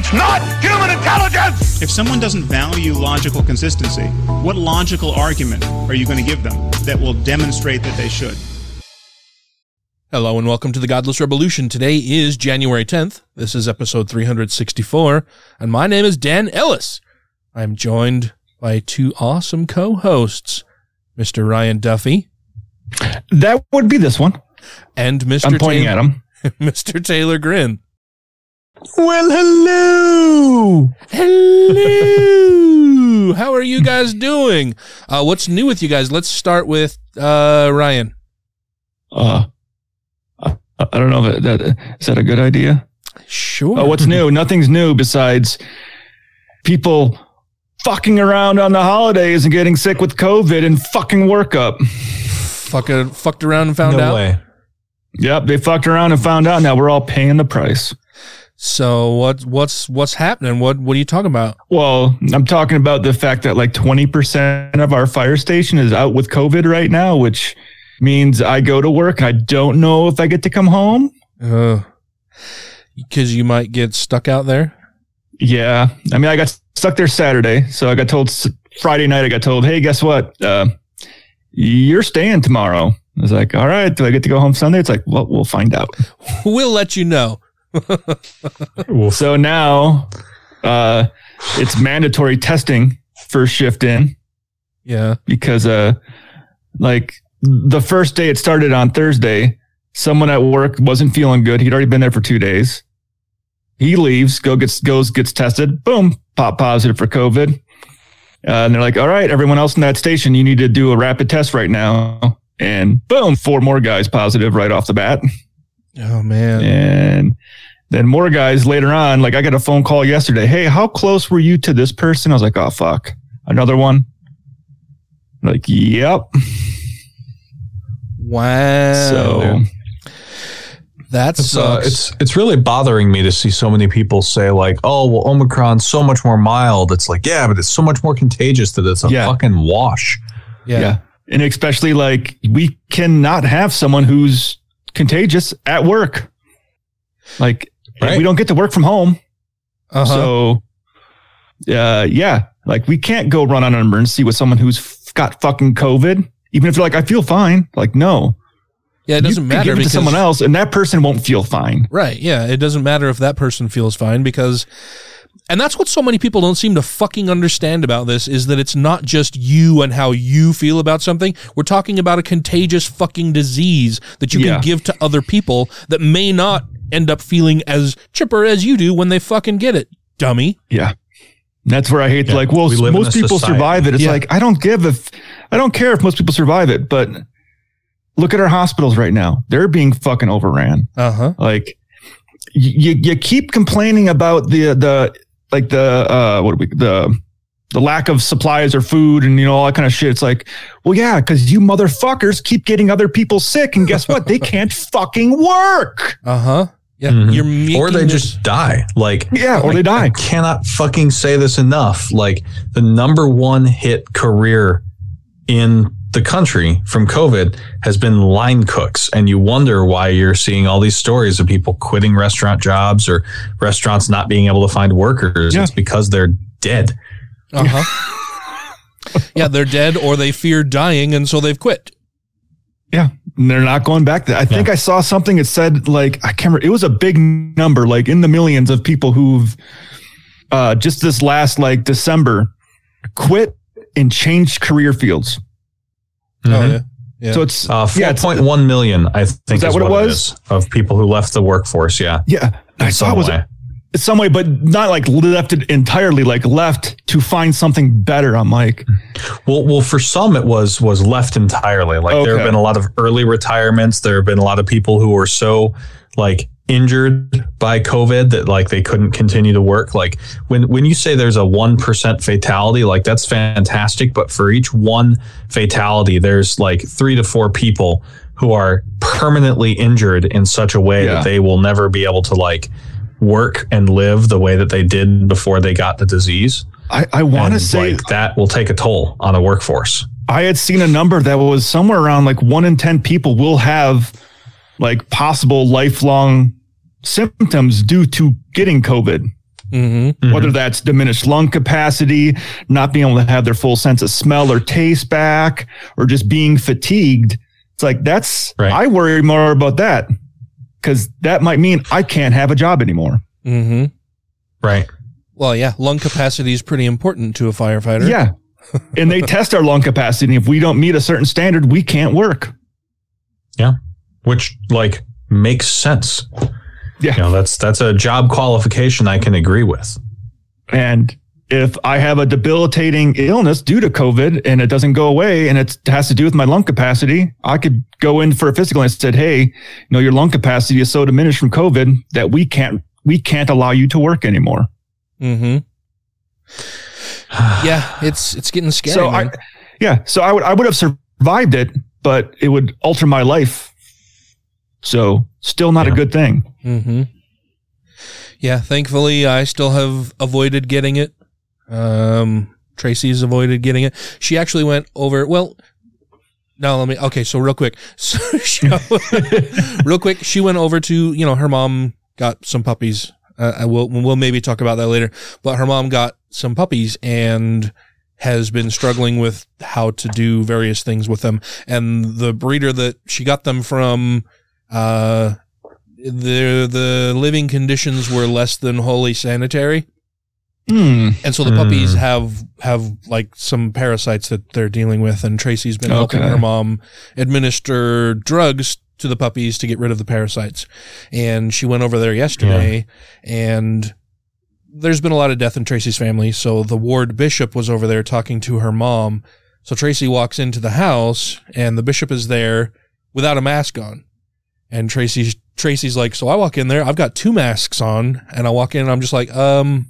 It's not human intelligence! If someone doesn't value logical consistency, what logical argument are you going to give them that will demonstrate that they should? Hello and welcome to the Godless Revolution. Today is January 10th. This is episode 364, and my name is Dan Ellis. I'm joined by two awesome co-hosts, Mr. Ryan Duffy That would be this one. and Mr. I'm pointing Taylor, at him. Mr. Taylor Grin. Well, hello. Hello. How are you guys doing? Uh, what's new with you guys? Let's start with uh, Ryan. Uh, I, I don't know if that is that a good idea. Sure. Oh, what's new? Nothing's new besides people fucking around on the holidays and getting sick with COVID and fucking work up. Fucking fucked around and found no out. way. Yep, they fucked around and found out. Now we're all paying the price. So what what's what's happening? What what are you talking about? Well, I'm talking about the fact that like 20% of our fire station is out with COVID right now, which means I go to work. I don't know if I get to come home. Uh, because you might get stuck out there. Yeah. I mean, I got stuck there Saturday. So I got told Friday night, I got told, hey, guess what? Uh, you're staying tomorrow. I was like, all right. Do I get to go home Sunday? It's like, well, we'll find out. We'll let you know. So now uh, it's mandatory testing first shift in Yeah. because, uh, like, the first day it started on Thursday, someone at work wasn't feeling good. He'd already been there for two days. He leaves, go gets goes gets tested. Boom, pop positive for COVID. Uh, and they're like, "All right, everyone else in that station, you need to do a rapid test right now." And boom, four more guys positive right off the bat. Oh man. And then more guys later on. Like I got a phone call yesterday. Hey, how close were you to this person? I was like, "Oh fuck, another one." Like, yep. Wow. So that It's, uh, sucks. it's it's really bothering me to see so many people say like, "Oh, well, Omicron's so much more mild." It's like, yeah, but it's so much more contagious that it's a Yeah. fucking wash. yeah. Yeah. And especially like we cannot have someone who's contagious at work. Like Right. we don't get to work from home. Uh-huh. So uh yeah, like we can't go run on an emergency with someone who's f- got fucking COVID. Even if you're like, I feel fine. Like, no. yeah, it doesn't you matter give it to someone else and that person won't feel fine. Right. Yeah. It doesn't matter if that person feels fine because, and that's what so many people don't seem to fucking understand about this is that it's not just you and how you feel about something. We're talking about a contagious fucking disease that you Yeah. can give to other people that may not end up feeling as chipper as you do when they fucking get it, dummy. Yeah. That's where I hate Yeah, like, well, we most people society. survive it. It's Yeah. like, I don't give if I don't care if most people survive it, but look at our hospitals right now. They're being fucking overran. Uh huh. Like you you keep complaining about the the like the uh what we the the lack of supplies or food and you know all that kind of shit. It's like, well, yeah, because you motherfuckers keep getting other people sick, and guess what? They can't fucking work. Uh huh. Yeah. Mhm. You're making or they this- just die. Like, Yeah, or I- they die. I cannot fucking say this enough. Like, the number one hit career in the country from COVID has been line cooks. And you wonder why you're seeing all these stories of people quitting restaurant jobs or restaurants not being able to find workers. Yeah. It's because they're dead. Uh huh. yeah, they're dead or they fear dying and so they've quit. Yeah, and they're not going back. There. I think I saw something that said like I can't remember. It was a big number, like in the millions of people who've uh, just this last like December quit and changed career fields. Oh Mhm. yeah. Yeah. So it's Uh, yeah, it's, 4.1 million, I think, that is what it was? is of people who left the workforce. Yeah. yeah. I In saw some it was way. it's some way, but not like left it entirely, like left to find something better. I'm like, Well, well, for some it was was left entirely. Like there have been a lot of early retirements. There have been a lot of people who were so like injured by COVID that like they couldn't continue to work. Like when when you say there's a one percent fatality, like that's fantastic. But for each one fatality, there's like three to four people who are permanently injured in such a way Yeah. that they will never be able to like work and live the way that they did before they got the disease. I, I want to say like that will take a toll on a workforce. I had seen a number that was somewhere around like one in 10 people will have like possible lifelong symptoms due to getting COVID. Mm-hmm. Whether that's diminished lung capacity, not being able to have their full sense of smell or taste back, or just being fatigued. It's like that's, Right. I worry more about that because that might mean I can't have a job anymore. Mm-hmm. Right. Well, yeah, lung capacity is pretty important to a firefighter. Yeah. and they test our lung capacity. And if we don't meet a certain standard, we can't work. Yeah. Which like makes sense. Yeah. You know, that's that's a job qualification I can agree with. And if I have a debilitating illness due to COVID and it doesn't go away and it has to do with my lung capacity, I could go in for a physical and said, Hey, you know, your lung capacity is so diminished from COVID that we can't, we can't allow you to work anymore. Mm-hmm. yeah, it's it's getting scary. so man. I, yeah, so I would, I would have survived it, but it would alter my life. So still not a good thing. Mm-hmm. Yeah, thankfully I still have avoided getting it. Um, Tracy's avoided getting it. She actually went over. Well, no, let me. Okay, so real quick, so she, real quick, she went over to you know her mom got some puppies. Uh, I will we'll maybe talk about that later. But her mom got some puppies and has been struggling with how to do various things with them. And the breeder that she got them from, uh, the the living conditions were less than wholly sanitary, Hmm. and so the puppies have have like some parasites that they're dealing with. And Tracy's been helping Okay. her mom administer drugs to the puppies to get rid of the parasites. And she went over there yesterday, and there's been a lot of death in Tracy's family. So the ward bishop was over there talking to her mom. So Tracy walks into the house, and the bishop is there without a mask on. And Tracy's Tracy's like, so I walk in there, I've got two masks on, and I walk in and I'm just like, um,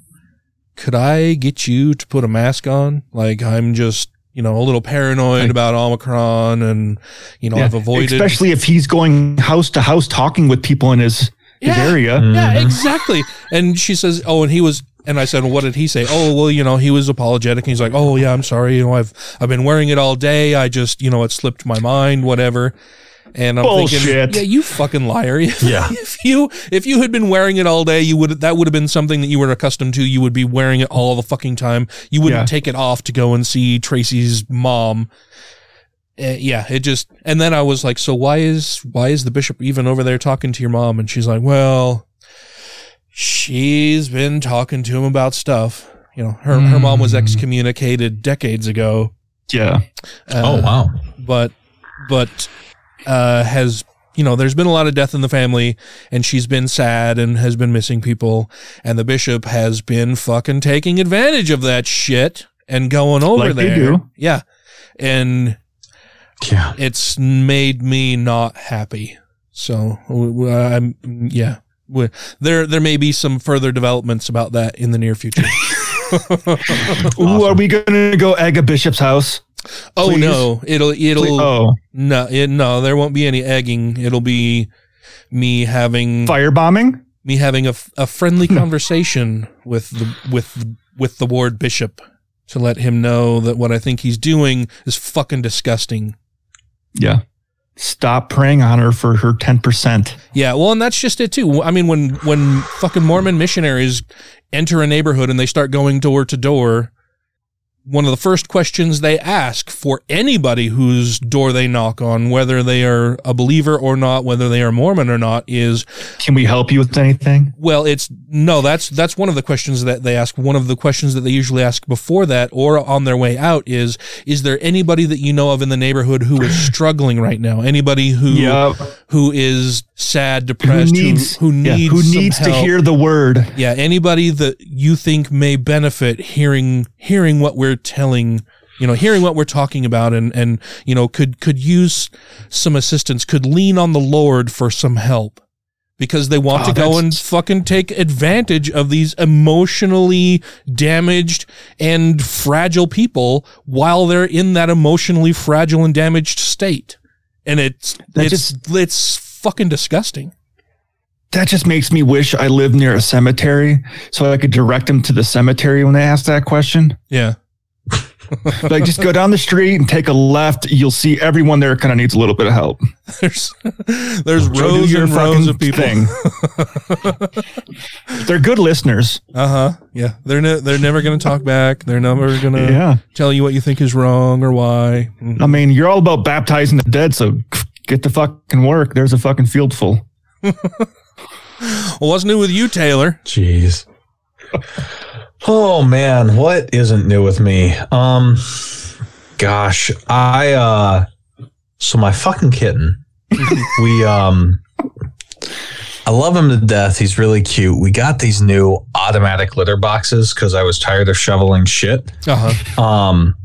could I get you to put a mask on? Like I'm just, you know, a little paranoid about Omicron and, you know, Yeah, I've avoided especially if he's going house to house talking with people in his, his Yeah. area. Yeah, exactly. And she says, "Oh, and he was." And I said, well, "What did he say?" Oh, well, you know, he was apologetic. And he's like, "Oh, yeah, I'm sorry. You know, I've I've been wearing it all day. I just, you know, it slipped my mind, whatever." And I'm thinking, Bullshit. "Yeah, you fucking liar. Yeah. if you if you had been wearing it all day, you would that would have been something that you were accustomed to. You would be wearing it all the fucking time. You wouldn't Yeah. take it off to go and see Tracy's mom." Uh, yeah, it just and then I was like, so why is why is the bishop even over there talking to your mom? And she's like, well, she's been talking to him about stuff. You know, her her mom was excommunicated decades ago. Yeah. Uh, oh wow. but but uh has you know there's been a lot of death in the family and she's been sad and has been missing people. And the bishop has been fucking taking advantage of that shit and going over Like there. yeah. And Yeah. it's made me not happy. So w- i'm yeah. There there may be some further developments about that in the near future. Ooh, are we going to go egg a bishop's house? Oh Please? no it'll it'll Oh, No, it, no, there won't be any egging. It'll be me having firebombing? me having a, a friendly conversation with the with with the ward bishop to let him know that what I think he's doing is fucking disgusting. Yeah. Stop preying on her for her 10%. Yeah, well, and that's just it too. I mean, when when fucking Mormon missionaries enter a neighborhood and they start going door to door, one of the first questions they ask for anybody whose door they knock on, whether they are a believer or not, whether they are Mormon or not, is Can we help you with anything? Well, it's no, that's that's one of the questions that they ask. One of the questions that they usually ask before that or on their way out is is there anybody that you know of in the neighborhood who is struggling right now? Anybody who Yep. who is sad, depressed, who needs, who, yeah, needs who some needs to hear the word? Yeah, anybody that you think may benefit hearing hearing what we're telling, you know, hearing what we're talking about and and you know could could use some assistance, could lean on the Lord for some help. because they want Oh, to go and fucking take advantage of these emotionally damaged and fragile people while they're in that emotionally fragile and damaged state. And it's it's it's fucking disgusting. That just makes me wish I lived near a cemetery so I could direct them to the cemetery when they ask that question. Yeah. like just go down the street and take a left. You'll see everyone there kind of needs a little bit of help. There's there's do rows and rows of people. They're good listeners. Uh huh. Yeah. They're ne- they're never gonna talk back. They're never gonna Yeah. tell you what you think is wrong or why. Mm. I mean, you're all about baptizing the dead, so get to fucking work. There's a fucking field full. Well, what's new with you, Taylor? Jeez. Oh man, what isn't new with me? Um gosh, I uh so my fucking kitten. we um I love him to death. He's really cute. We got these new automatic litter boxes cuz I was tired of shoveling shit. Uh huh. Um,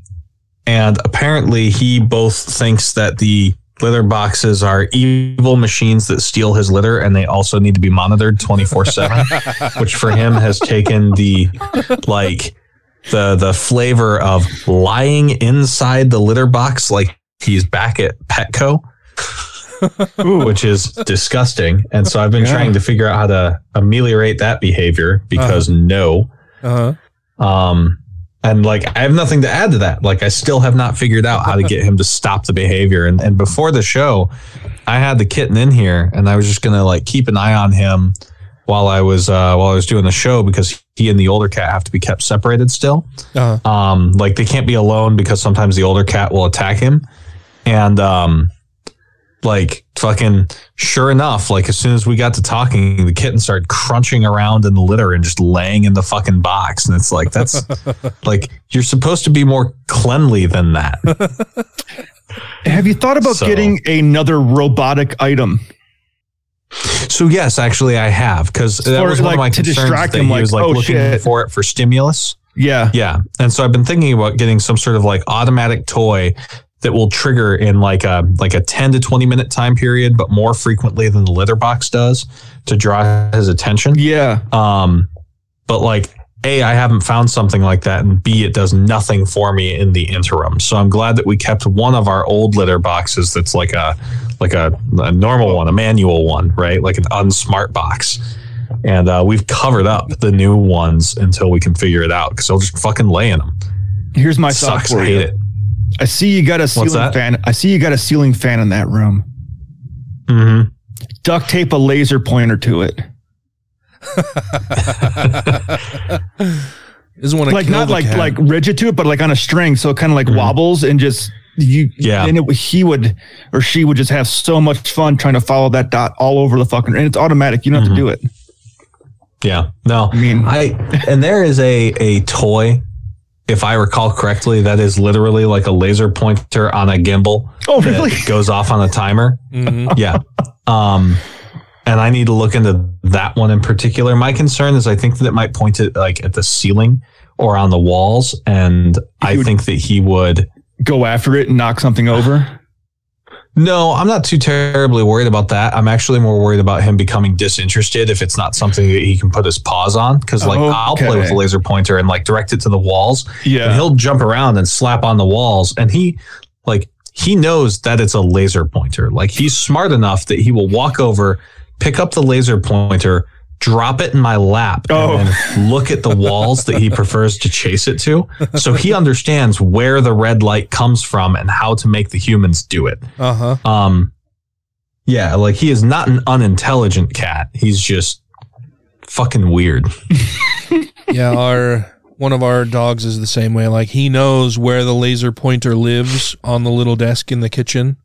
and apparently he both thinks that the litter boxes are evil machines that steal his litter and they also need to be monitored 24 7 which for him has taken the like the the flavor of lying inside the litter box like he's back at petco which is disgusting and so i've been Yeah. trying to figure out how to ameliorate that behavior because no Uh huh. um, and like I have nothing to add to that. Like I still have not figured out how to get him to stop the behavior. And and before the show, I had the kitten in here, and I was just gonna like keep an eye on him while I was uh, while I was doing the show because he and the older cat have to be kept separated still. Uh huh. Um, like they can't be alone because sometimes the older cat will attack him. And um, like fucking sure enough, like as soon as we got to talking, the kitten started crunching around in the litter and just laying in the fucking box. And it's like that's like you're supposed to be more cleanly than that. Have you thought about So- getting another robotic item? So yes, actually I have because that Or, was one of my to concerns distract that him, he like, was like oh, looking shit. for it for stimulus. Yeah. Yeah. And so I've been thinking about getting some sort of like automatic toy that will trigger in like a like a 10 to 20 minute time period, but more frequently than the litter box does to draw his attention. Yeah. Um, but like A, I haven't found something like that, and B, it does nothing for me in the interim. So I'm glad that we kept one of our old litter boxes that's like a like a, a normal one, a manual one, right? Like an unsmart box. And uh, we've covered up the new ones until we can figure it out because they'll just fucking lay in them. Here's my thought Sucks. for I you. Hate it. I see you got a ceiling fan. I see you got a ceiling fan in that room. Mm-hmm. Duct tape a laser pointer to it. Doesn't want to like kill not like cat. like rigid to it, but like on a string, so it kind of like wobbles and just you. Yeah. and it, he would or she would just have so much fun trying to follow that dot all over the fucking. And it's automatic. You don't have to do it. Yeah. No. I mean, I and there is a a toy, if I recall correctly, that is literally like a laser pointer on a gimbal. Oh, that really? goes off on a timer. Mhm. Yeah. Um, and I need to look into that one in particular. My concern is I think that it might point it like at the ceiling or on the walls, and I think that he would. go after it and knock something over. No, I'm not too terribly worried about that. I'm actually more worried about him becoming disinterested if it's not something that he can put his paws on. Because like I'll play with Okay. the laser pointer and like direct it to the walls, and Yeah, he'll jump around and slap on the walls, and he like he knows that it's a laser pointer. Like he's smart enough that he will walk over, pick up the laser pointer, drop it in my lap, Oh. and then look at the walls that he prefers to chase it to. So he understands where the red light comes from and how to make the humans do it. uh-huh. Um, yeah, like he is not an unintelligent cat. He's just fucking weird. yeah, our one of our dogs is the same way. Like he knows where the laser pointer lives on the little desk in the kitchen.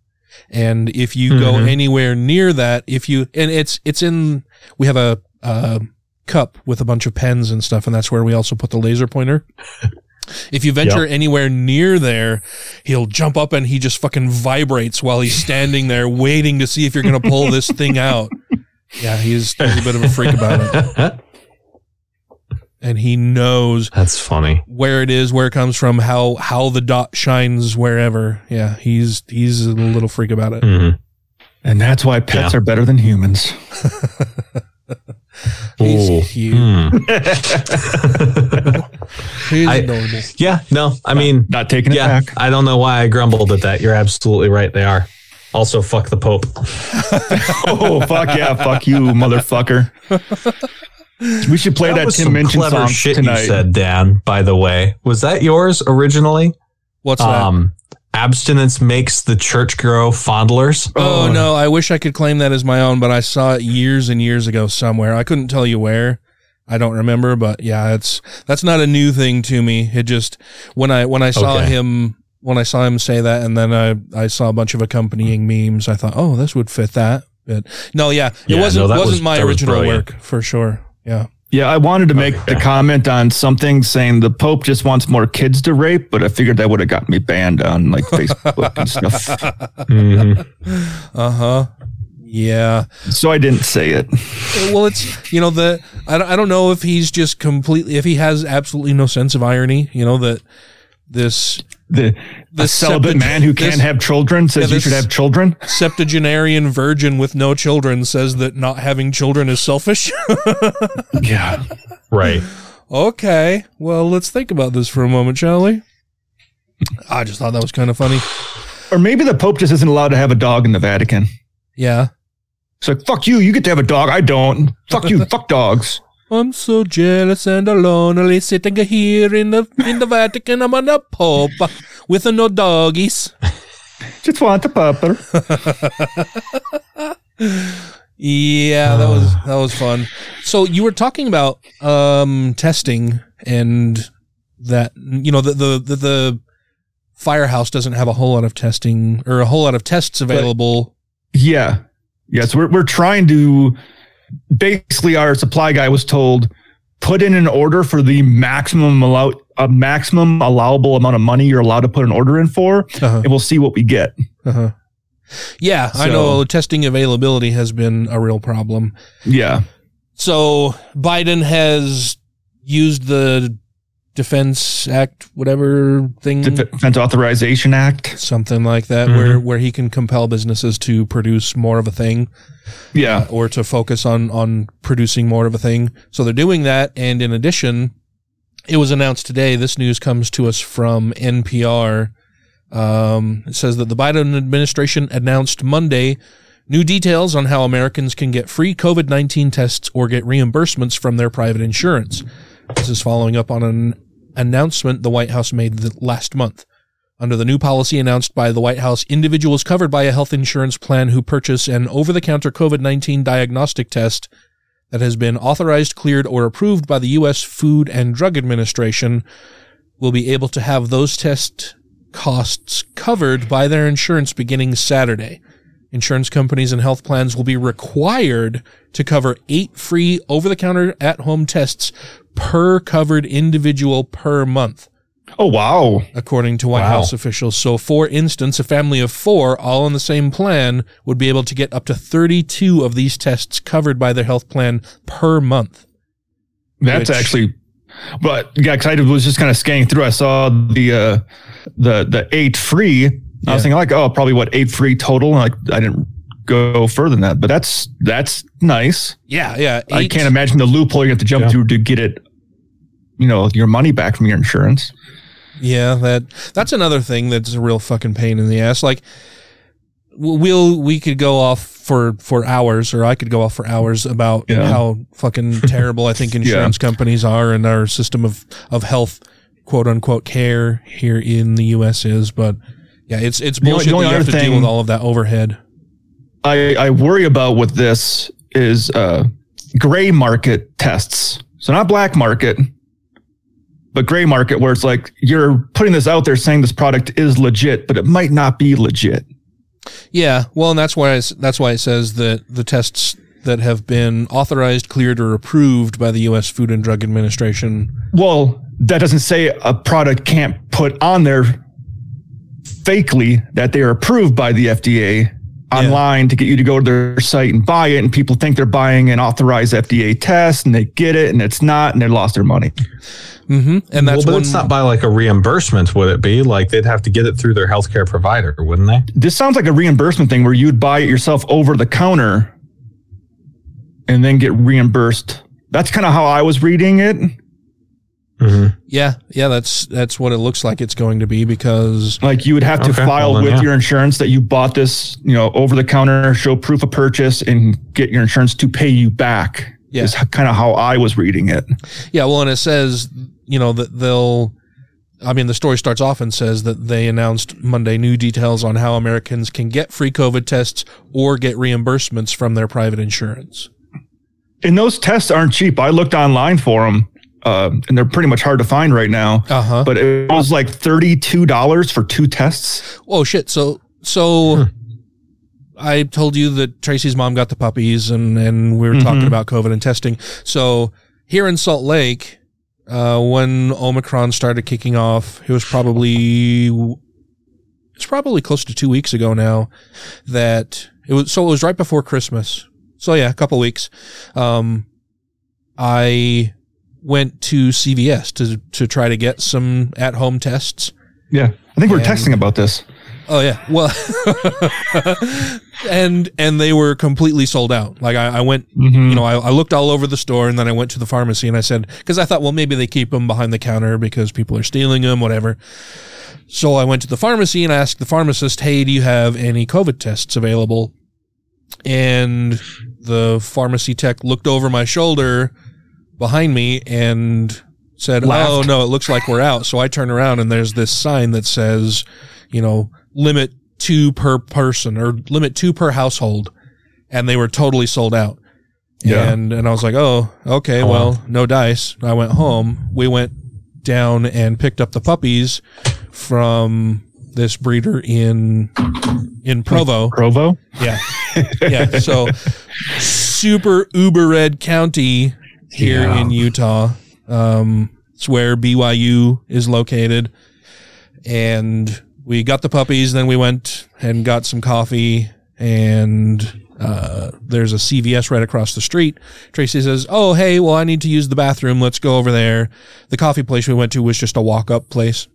And if you go Mhm. anywhere near that, if you and it's it's in we have a uh, cup with a bunch of pens and stuff, and that's where we also put the laser pointer. If you venture anywhere near there, he'll jump up and he just fucking vibrates while he's standing there waiting to see if you're going to pull this thing out. Yeah, he's, he's a bit of a freak about it. And he knows That's funny. where it is, where it comes from, how how the dot shines wherever. Yeah, he's he's a little freak about it. Mhm. And that's why pets Yeah. are better than humans. He's Ooh. cute. Hmm. He's I- adorable. Yeah, no, I mean, Not taking it yeah, back. I don't know why I grumbled at that. You're absolutely right. They are. Also, fuck the Pope. Oh fuck yeah, fuck you, motherfucker. We should play that, was Tim some Minchin clever song shit tonight. you said, Dan. By the way, was that yours originally? What's that? Abstinence makes the church grow fondlers. Oh, oh no, I wish I could claim that as my own, but I saw it years and years ago somewhere. I couldn't tell you where. I don't remember, but yeah, it's that's not a new thing to me. It just when I when I saw Okay. him when I saw him say that and then I I saw a bunch of accompanying memes, I thought, "Oh, this would fit that." But no, yeah, it Yeah, wasn't no, wasn't was- my that was original work for sure. Yeah. Yeah, I wanted to make the comment on something saying the Pope just wants more kids to rape, but I figured that would have got me banned on like Facebook and stuff. Mhm. Uh-huh. Yeah. So I didn't say it. well it's you know the I don't, I don't know if he's just completely if he has absolutely no sense of irony you know that this The, the This celibate septu- man who can't have children says yeah, you should have children. septuagenarian virgin with no children says that not having children is selfish Yeah. Right. okay well let's think about this for a moment shall we i just thought that was kind of funny Or maybe the Pope just isn't allowed to have a dog in the Vatican. yeah It's like, fuck you, you get to have a dog. I don't. Fuck you, fuck dogs. I'm so jealous and lonely sitting here in the in the vatican i'm on a pope with no doggies Just want a pupper. Yeah, that was that was fun. So you were talking about um testing and that you know the the the, the firehouse doesn't have a whole lot of testing or a whole lot of tests available. Yeah. Yes, we're we're trying to basically our supply guy was told put in an order for the maximum allow a maximum allowable amount of money you're allowed to put an order in for Uh-huh. and we'll see what we get. Uh-huh. Yeah, I know testing availability has been a real problem. Yeah. So Biden has used the Defense Act, whatever thing, Defense Authorization Act. something like that, Mhm. where where he can compel businesses to produce more of a thing. Yeah. or to focus on on producing more of a thing. So they're doing that, and in addition, it was announced today. This news comes to us from NPR. Um, it says that the Biden administration announced Monday new details on how Americans can get free COVID nineteen tests or get reimbursements from their private insurance. This is following up on an announcement the White House made last month. Under the new policy announced by the White House, individuals covered by a health insurance plan who purchase an over the counter COVID 19 diagnostic test that has been authorized, cleared, or approved by the U.S. Food and Drug Administration will be able to have those test costs covered by their insurance beginning Saturday. Insurance companies and health plans will be required to cover eight free over the counter at home tests per covered individual per month Oh wow. according to White Wow. House officials. So, for instance, a family of four, all on the same plan, would be able to get up to 32 of these tests covered by their health plan per month. That's Which- actually but yeah, cause I was just kind of scanning through. I saw the uh the the eight free. I Yeah. was thinking like, oh, probably what eight free total. And like I didn't go further than that, but that's that's nice. Yeah, yeah. I can't imagine the loophole you have to jump Yeah. through to get it, you know, your money back from your insurance. Yeah, that that's another thing that's a real fucking pain in the ass. Like we'll we could go off for for hours or I could go off for hours about Yeah. how fucking terrible I think insurance companies are and our system of of health quote unquote care here in the US is, but yeah, it's it's only- bullshit the only that you have to other deal with all of that overhead. I, I worry about with this is uh, gray market tests. So not black market, but gray market where it's like you're putting this out there saying this product is legit, but it might not be legit. Yeah, well, and that's why it's, that's why it says that the tests that have been authorized, cleared, or approved by the U.S. Food and Drug Administration. Well, that doesn't say a product can't put on there fakely that they are approved by the FDA online to get you to go to their site and buy it. And people think they're buying an authorized FDA test and they get it and it's not and they lost their money. Mm-hmm. And that's well, but one, it's not by like a reimbursement, would it be? Like they'd have to get it through their healthcare provider, wouldn't they? This sounds like a reimbursement thing where you'd buy it yourself over the counter and then get reimbursed. That's kind of how I was reading it. Mm-hmm. yeah, yeah, that's that's what it looks like it's going to be because Like you would have to Okay, file well then, with yeah. your insurance that you bought this, you know, over the counter, show proof of purchase, and get your insurance to pay you back. Yeah. Is kind of how I was reading it. yeah, well, and it says you know that they'll. I mean, the story starts off and says that they announced Monday new details on how Americans can get free COVID tests or get reimbursements from their private insurance. And those tests aren't cheap. I looked online for them, uh, and they're pretty much hard to find right now. Uh huh. But it was like thirty-two dollars for two tests. Oh shit! So so. I told you that Tracy's mom got the puppies and, and we were talking about COVID and testing. So here in Salt Lake, uh, when Omicron started kicking off, it was probably, it's probably close to two weeks ago now that it was, so it was right before Christmas. So yeah, a couple weeks. Um, I went to CVS to, to try to get some at home tests. Yeah, I think we we're And- texting about this. Oh yeah. Well, and and they were completely sold out. Like I, I went, mm-hmm. you know, I, I looked all over the store, and then I went to the pharmacy, and I said, because I thought, well, maybe they keep them behind the counter because people are stealing them, whatever. So I went to the pharmacy and I asked the pharmacist, "Hey, do you have any COVID tests available?" And the pharmacy tech looked over my shoulder behind me and said, oh, Laughed. "Oh no, it looks like we're out." So I turn around and there's this sign that says, you know, limit two per person or limit two per household, and they were totally sold out. Yeah. And and I was like, oh, okay, well, no dice. I went home. We went down and picked up the puppies from this breeder in in Provo. Provo. Yeah. Yeah. So super uber red county here Yeah. in Utah. Um, it's where BYU is located. And we got the puppies, then we went and got some coffee and uh, there's a CVS right across the street. Tracy says, Oh, hey, well, I need to use the bathroom. Let's go over there. The coffee place we went to was just a walk up place.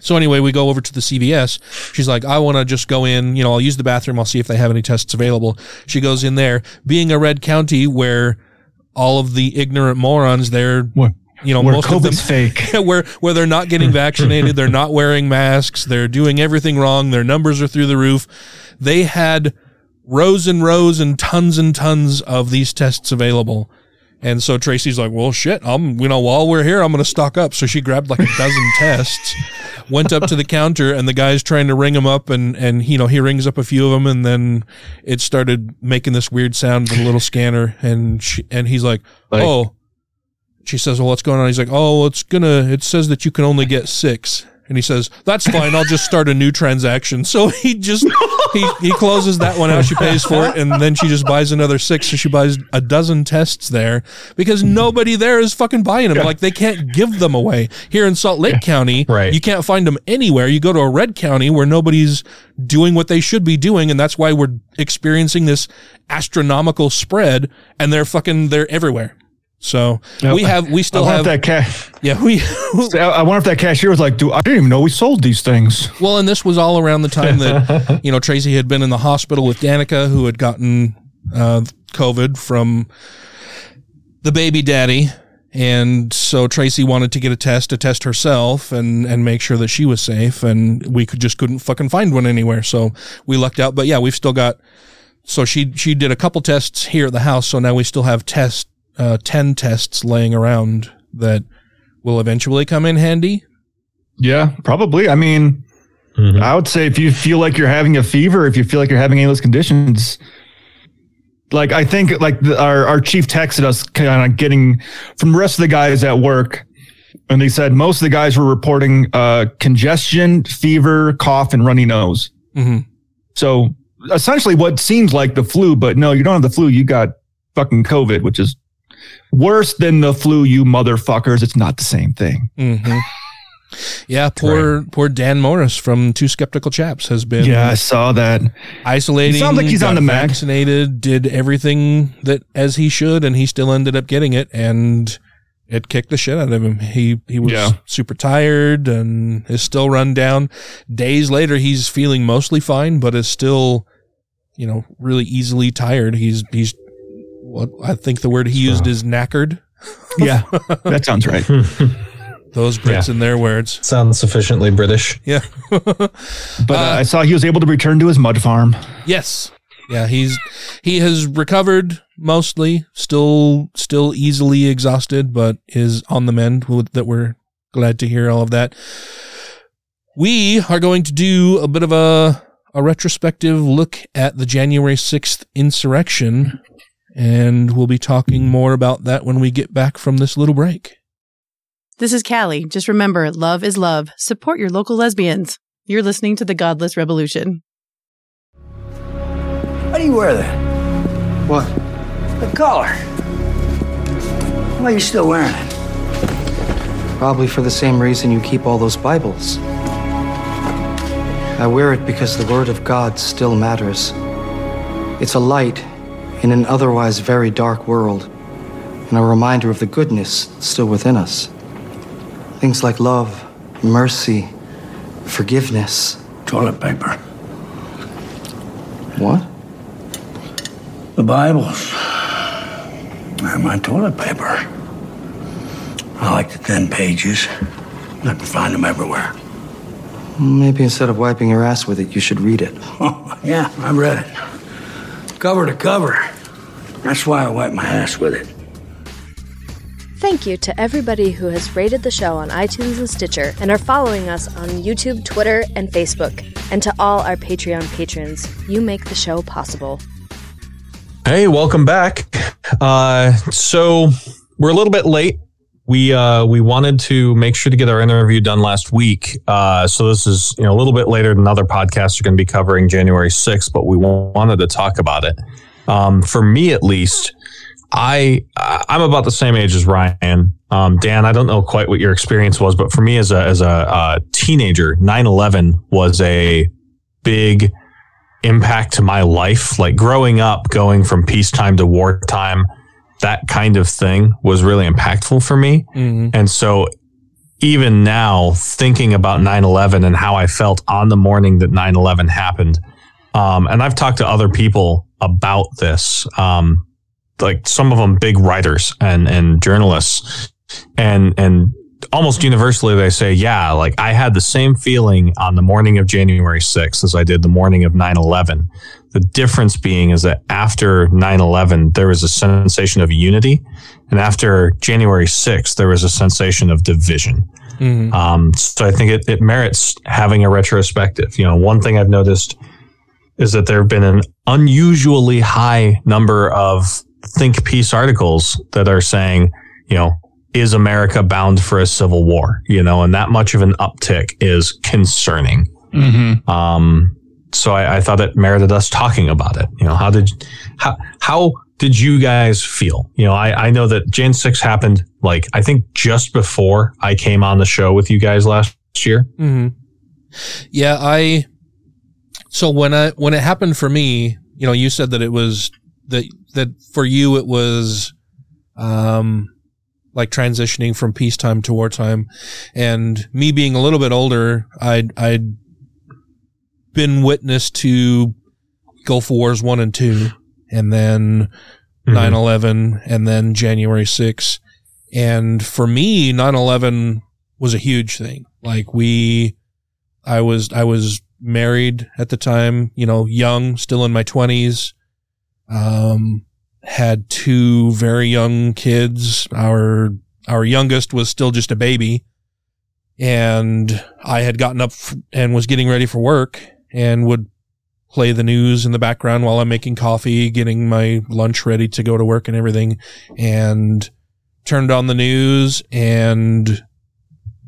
So anyway, we go over to the CVS. She's like, I want to just go in, you know, I'll use the bathroom. I'll see if they have any tests available. She goes in there being a red county where all of the ignorant morons there, Where- you know, Where most of them, fake. where, where they're not getting vaccinated. They're not wearing masks. They're doing everything wrong. Their numbers are through the roof. They had rows and rows and tons and tons of these tests available. And so Tracy's like, well, shit, I'm, you know, while we're here, I'm going to stock up. So she grabbed like a dozen tests, went up to the counter and the guy's trying to ring them up and, and, you know, he rings up a few of them and then it started making this weird sound with a little scanner. And she, and he's like, Like- oh, she says, well, what's going on? He's like, oh, it's gonna, it says that you can only get six. And he says, that's fine. I'll just start a new transaction. So he just, he, he closes that one out. She pays for it. And then she just buys another six. So she buys a dozen tests there because nobody there is fucking buying them. Like they can't give them away here in Salt Lake County. Right. You can't find them anywhere. You go to a red county where nobody's doing what they should be doing. And that's why we're experiencing this astronomical spread and they're fucking, they're everywhere. So we have, we still have, that cash. yeah, we, I wonder if that cashier was like, "Dude, I didn't even know we sold these things." Well, and this was all around the time that you know Tracy had been in the hospital with Danica, who had gotten uh, COVID from the baby daddy, and so Tracy wanted to get a test to test herself and and make sure that she was safe, and we could just couldn't fucking find one anywhere, so we lucked out. But yeah, we've still got. So she she did a couple tests here at the house, so now we still have test uh, ten tests laying around that will eventually come in handy. Yeah, probably. I mean, I would say if you feel like you're having a fever, if you feel like you're having any of those conditions, like I think like the, our our chief texted us kind of getting from the rest of the guys at work, and they said most of the guys were reporting uh, congestion, fever, cough, and runny nose. Mhm. So essentially, what seems like the flu, but no, you don't have the flu. You got fucking COVID, which is worse than the flu. You motherfuckers! It's not the same thing. hmm Yeah, poor poor Dan Morris from Two Skeptical Chaps has been Yeah, I saw that. isolating. He sounds like he's on the Mac. vaccinated, did everything that as he should, and he still ended up getting it, and it kicked the shit out of him. He he was Yeah. super tired and is still run down. Days later, he's feeling mostly fine, but is still, you know, really easily tired. He's he's what I think the word he used is knackered. Yeah, that sounds right. Those Brits Yeah. in their words. Sounds sufficiently British. Yeah. But uh, I saw he was able to return to his mud farm. Yes. Yeah, he's he has recovered mostly, still still easily exhausted, but is on the mend. With, that we're glad to hear all of that. We are going to do a bit of a a retrospective look at the January 6th insurrection and we'll be talking more about that when we get back from this little break. This is Callie. Just remember, love is love. Support your local lesbians. You're listening to the Godless Revolution. Why do you wear that? What? The collar. Why are you still wearing it? Probably for the same reason you keep all those Bibles. I wear it because the Word of God still matters. It's a light in an otherwise very dark world, and a reminder of the goodness still within us. Things like love, mercy, forgiveness. Toilet paper. What? The Bibles. And my toilet paper. I like the thin pages. I can find them everywhere. Maybe instead of wiping your ass with it, you should read it. Oh, yeah, I read it. Cover to cover. That's why I wipe my ass with it. Thank you to everybody who has rated the show on iTunes and Stitcher and are following us on YouTube, Twitter, and Facebook. And to all our Patreon patrons, you make the show possible. Hey, welcome back. Uh, so we're a little bit late. We uh, we wanted to make sure to get our interview done last week. Uh, so this is you know a little bit later than other podcasts are going to be covering January 6th, but we wanted to talk about it. Um, for me, at least, I I'm about the same age as Ryan. Um, Dan, I don't know quite what your experience was, but for me as a as a uh, teenager, 9/11 was a big impact to my life. Like growing up, going from peacetime to wartime, that kind of thing was really impactful for me. Mm-hmm. And so even now, thinking about 9 11 and how I felt on the morning that 9 11 happened, um, and I've talked to other people about this, um, like some of them big writers and, and journalists, and, and almost universally they say, yeah, like I had the same feeling on the morning of January 6th as I did the morning of 9 11. The difference being is that after 9 11, there was a sensation of unity. And after January 6th, there was a sensation of division. Mhm. Um, so I think it, it merits having a retrospective. You know, one thing I've noticed is that there have been an unusually high number of think piece articles that are saying, you know, is America bound for a civil war? You know, and that much of an uptick is concerning. Mm-hmm. Um, so I, I thought it merited us talking about it. You know, how did how how did you guys feel? You know, I, I know that Jan six happened like I think just before I came on the show with you guys last year. hmm Yeah, I. So when I when it happened for me, you know, you said that it was that that for you it was, um, like transitioning from peacetime to wartime, and me being a little bit older, I'd I'd been witness to Gulf Wars one and two, and then Mhm. 9-11 and then January 6th. And for me, 9-11 was a huge thing. Like we, I was, I was married at the time, you know, young, still in my twenties. Um, had two very young kids. Our, our youngest was still just a baby. And I had gotten up and was getting ready for work and would play the news in the background while I'm making coffee, getting my lunch ready to go to work and everything. And turned on the news. And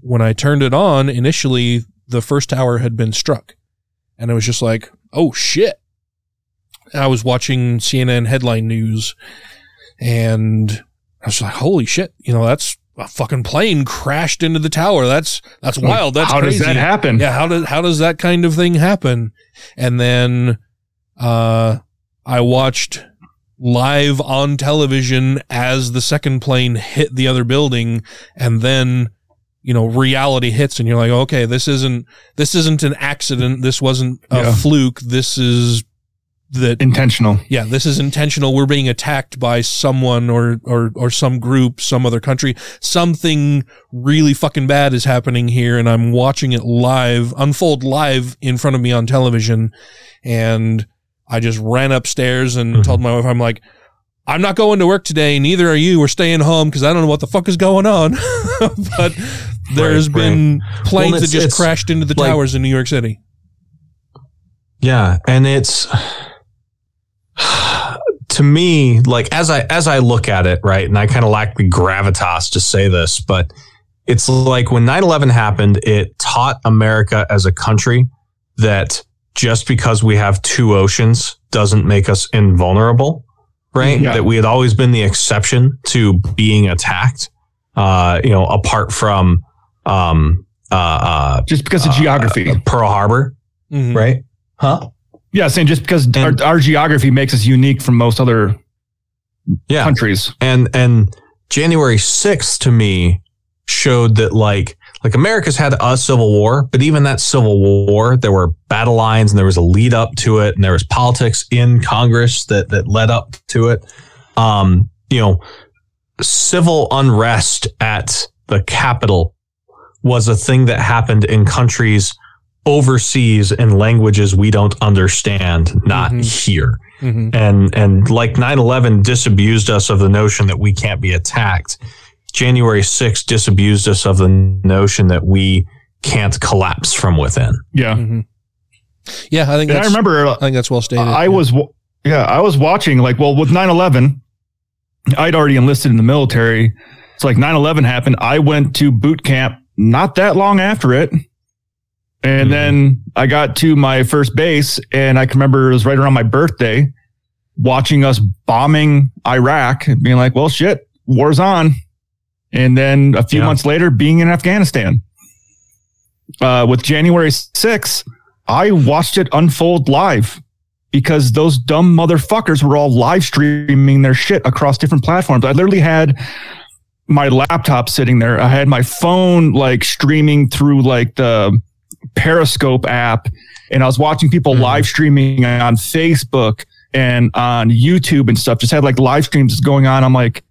when I turned it on, initially the first tower had been struck. And it was just like, oh shit. I was watching CNN headline news and I was like, holy shit, you know, that's, a fucking plane crashed into the tower. That's that's wild. That's How does crazy. that happen? Yeah, how does how does that kind of thing happen? And then uh I watched live on television as the second plane hit the other building and then you know reality hits and you're like okay this isn't this isn't an accident this wasn't a Yeah. fluke this is that intentional. Yeah this is intentional. We're being attacked by someone or or or some group some other country. Something really fucking bad is happening here and i'm watching it live unfold live in front of me on television and i just ran upstairs and mm-hmm. told my wife i'm like i'm not going to work today. Neither are you. We're staying home because i don't know what the fuck is going on. But there's Right, been right. planes Well, that just crashed into the like- towers in new york city. Yeah, and it's to me like as I as I look at it, right? And I kind of lack the gravitas to say this, but it's like when 9/11 happened, it taught America as a country that just because we have two oceans doesn't make us invulnerable, right? Yeah. That we had always been the exception to being attacked. Uh, you know, apart from um uh, uh just because of geography. Pearl Harbor, Mm-hmm. right? Huh? Yeah, saying just because our, our geography makes us unique from most other yeah. countries. And and January 6th to me showed that like like America's had a civil war, but even that civil war, there were battle lines and there was a lead up to it and there was politics in Congress that that led up to it. Um, you know, civil unrest at the Capitol was a thing that happened in countries overseas in languages we don't understand, not here. Mhm. And and like 9/11 disabused us of the notion that we can't be attacked. January 6th disabused us of the notion that we can't collapse from within. Yeah. Mm-hmm. yeah i think And I that's, remember, i think that's well stated I was, yeah, I was watching like, well, with 9 11, I'd already enlisted in the military. It's like 9 11 happened. I went to boot camp not that long after it. And then I got to my first base, and I can remember it was right around my birthday watching us bombing Iraq and being like, well, shit, war's on. And then a few Yeah. months later, being in Afghanistan. Uh, with January 6th, I watched it unfold live because those dumb motherfuckers were all live streaming their shit across different platforms. I literally had my laptop sitting there. I had my phone like streaming through like the Periscope app, and I was watching people mm-hmm. live streaming on Facebook and on YouTube and stuff. Just had like live streams going on. I'm like,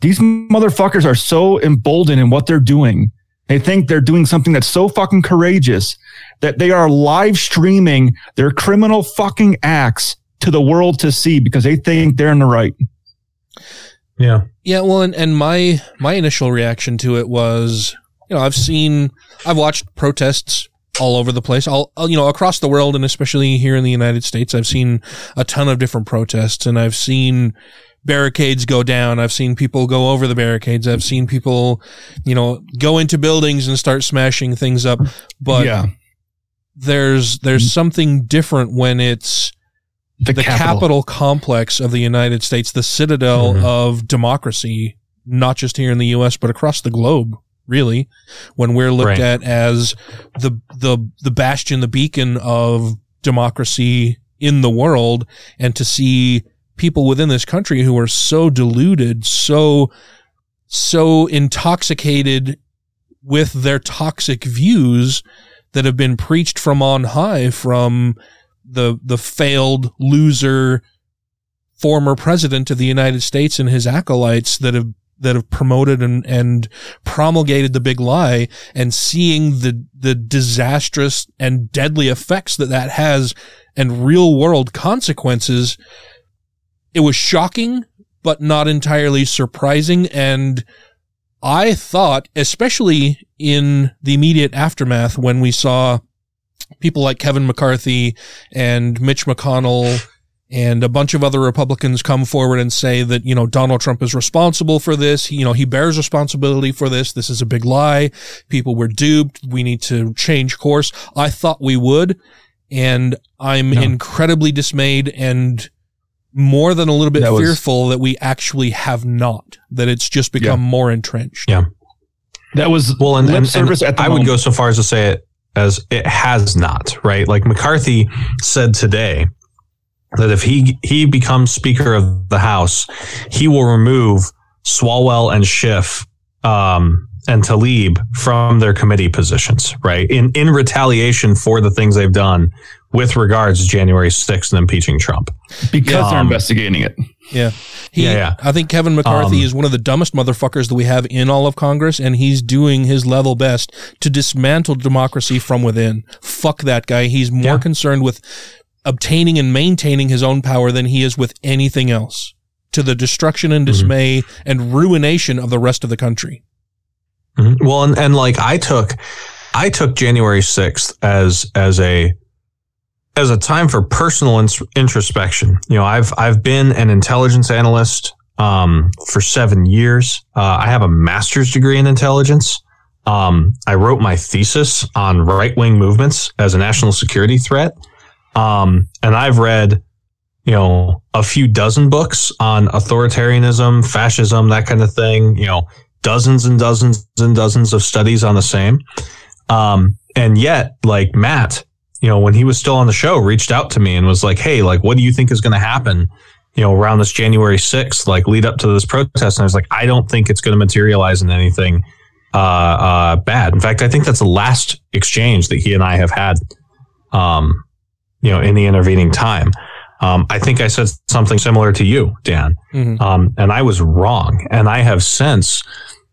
these motherfuckers are so emboldened in what they're doing. They think they're doing something that's so fucking courageous that they are live streaming their criminal fucking acts to the world to see because they think they're in the right. Yeah. Yeah, well, and, and my my initial reaction to it was, you know, I've seen, I've watched protests all over the place, all you know, across the world, and especially here in the United States. I've seen a ton of different protests, and I've seen barricades go down. I've seen people go over the barricades. I've seen people, you know, go into buildings and start smashing things up. But Yeah. there's there's something different when it's The the, Capitol. capital complex of the United States, the citadel Mm-hmm. of democracy, not just here in the U.S. but across the globe. Really, when we're looked Right. at as the the the bastion, the beacon of democracy in the world, and to see people within this country who are so deluded, so so intoxicated with their toxic views that have been preached from on high from the the failed loser former president of the United States and his acolytes that have that have promoted and, and promulgated the big lie and seeing the the disastrous and deadly effects that that has and real world consequences it was shocking but not entirely surprising. And I thought, especially in the immediate aftermath, when we saw people like Kevin McCarthy and Mitch McConnell and a bunch of other Republicans come forward and say that, you know, Donald Trump is responsible for this. He, you know, he bears responsibility for this. This is a big lie. People were duped. We need to change course. I thought we would. And I'm incredibly dismayed and more than a little bit That was- fearful that we actually have not, that it's just become more entrenched. Yeah. That was well, and, lip and, service and at the I would go so far as to say it as it has not, right? Like McCarthy said today that if he he becomes Speaker of the House, he will remove Swalwell and Schiff um, and Tlaib from their committee positions, right? In in retaliation for the things they've done with regards to January 6th and impeaching Trump. because they're Um, investigating it. Yeah. He, Yeah, yeah. I think Kevin McCarthy Um, is one of the dumbest motherfuckers that we have in all of Congress, and he's doing his level best to dismantle democracy from within. Fuck that guy. He's more concerned with obtaining and maintaining his own power than he is with anything else to the destruction and Mm-hmm. dismay and ruination of the rest of the country. Mhm. Well, and, and like I took, I took January 6th as, as a, as a time for personal ins- introspection. You know, I've, I've been an intelligence analyst, um, for seven years. Uh, I have a master's degree in intelligence. Um, I wrote my thesis on right wing movements as a national security threat. Um, and I've read, you know, a few dozen books on authoritarianism, fascism, that kind of thing, you know, dozens and dozens and dozens of studies on the same. Um, and yet, like Matt, you know, when he was still on the show, reached out to me and was like, Hey, like, what do you think is going to happen? You know, around this January 6th, like lead up to this protest. And I was like, I don't think it's going to materialize in anything, uh, uh, bad. In fact, I think that's the last exchange that he and I have had, um, you know, in the intervening time. Um, I think I said something similar to you, Dan. Mhm. Um, and I was wrong. And I have since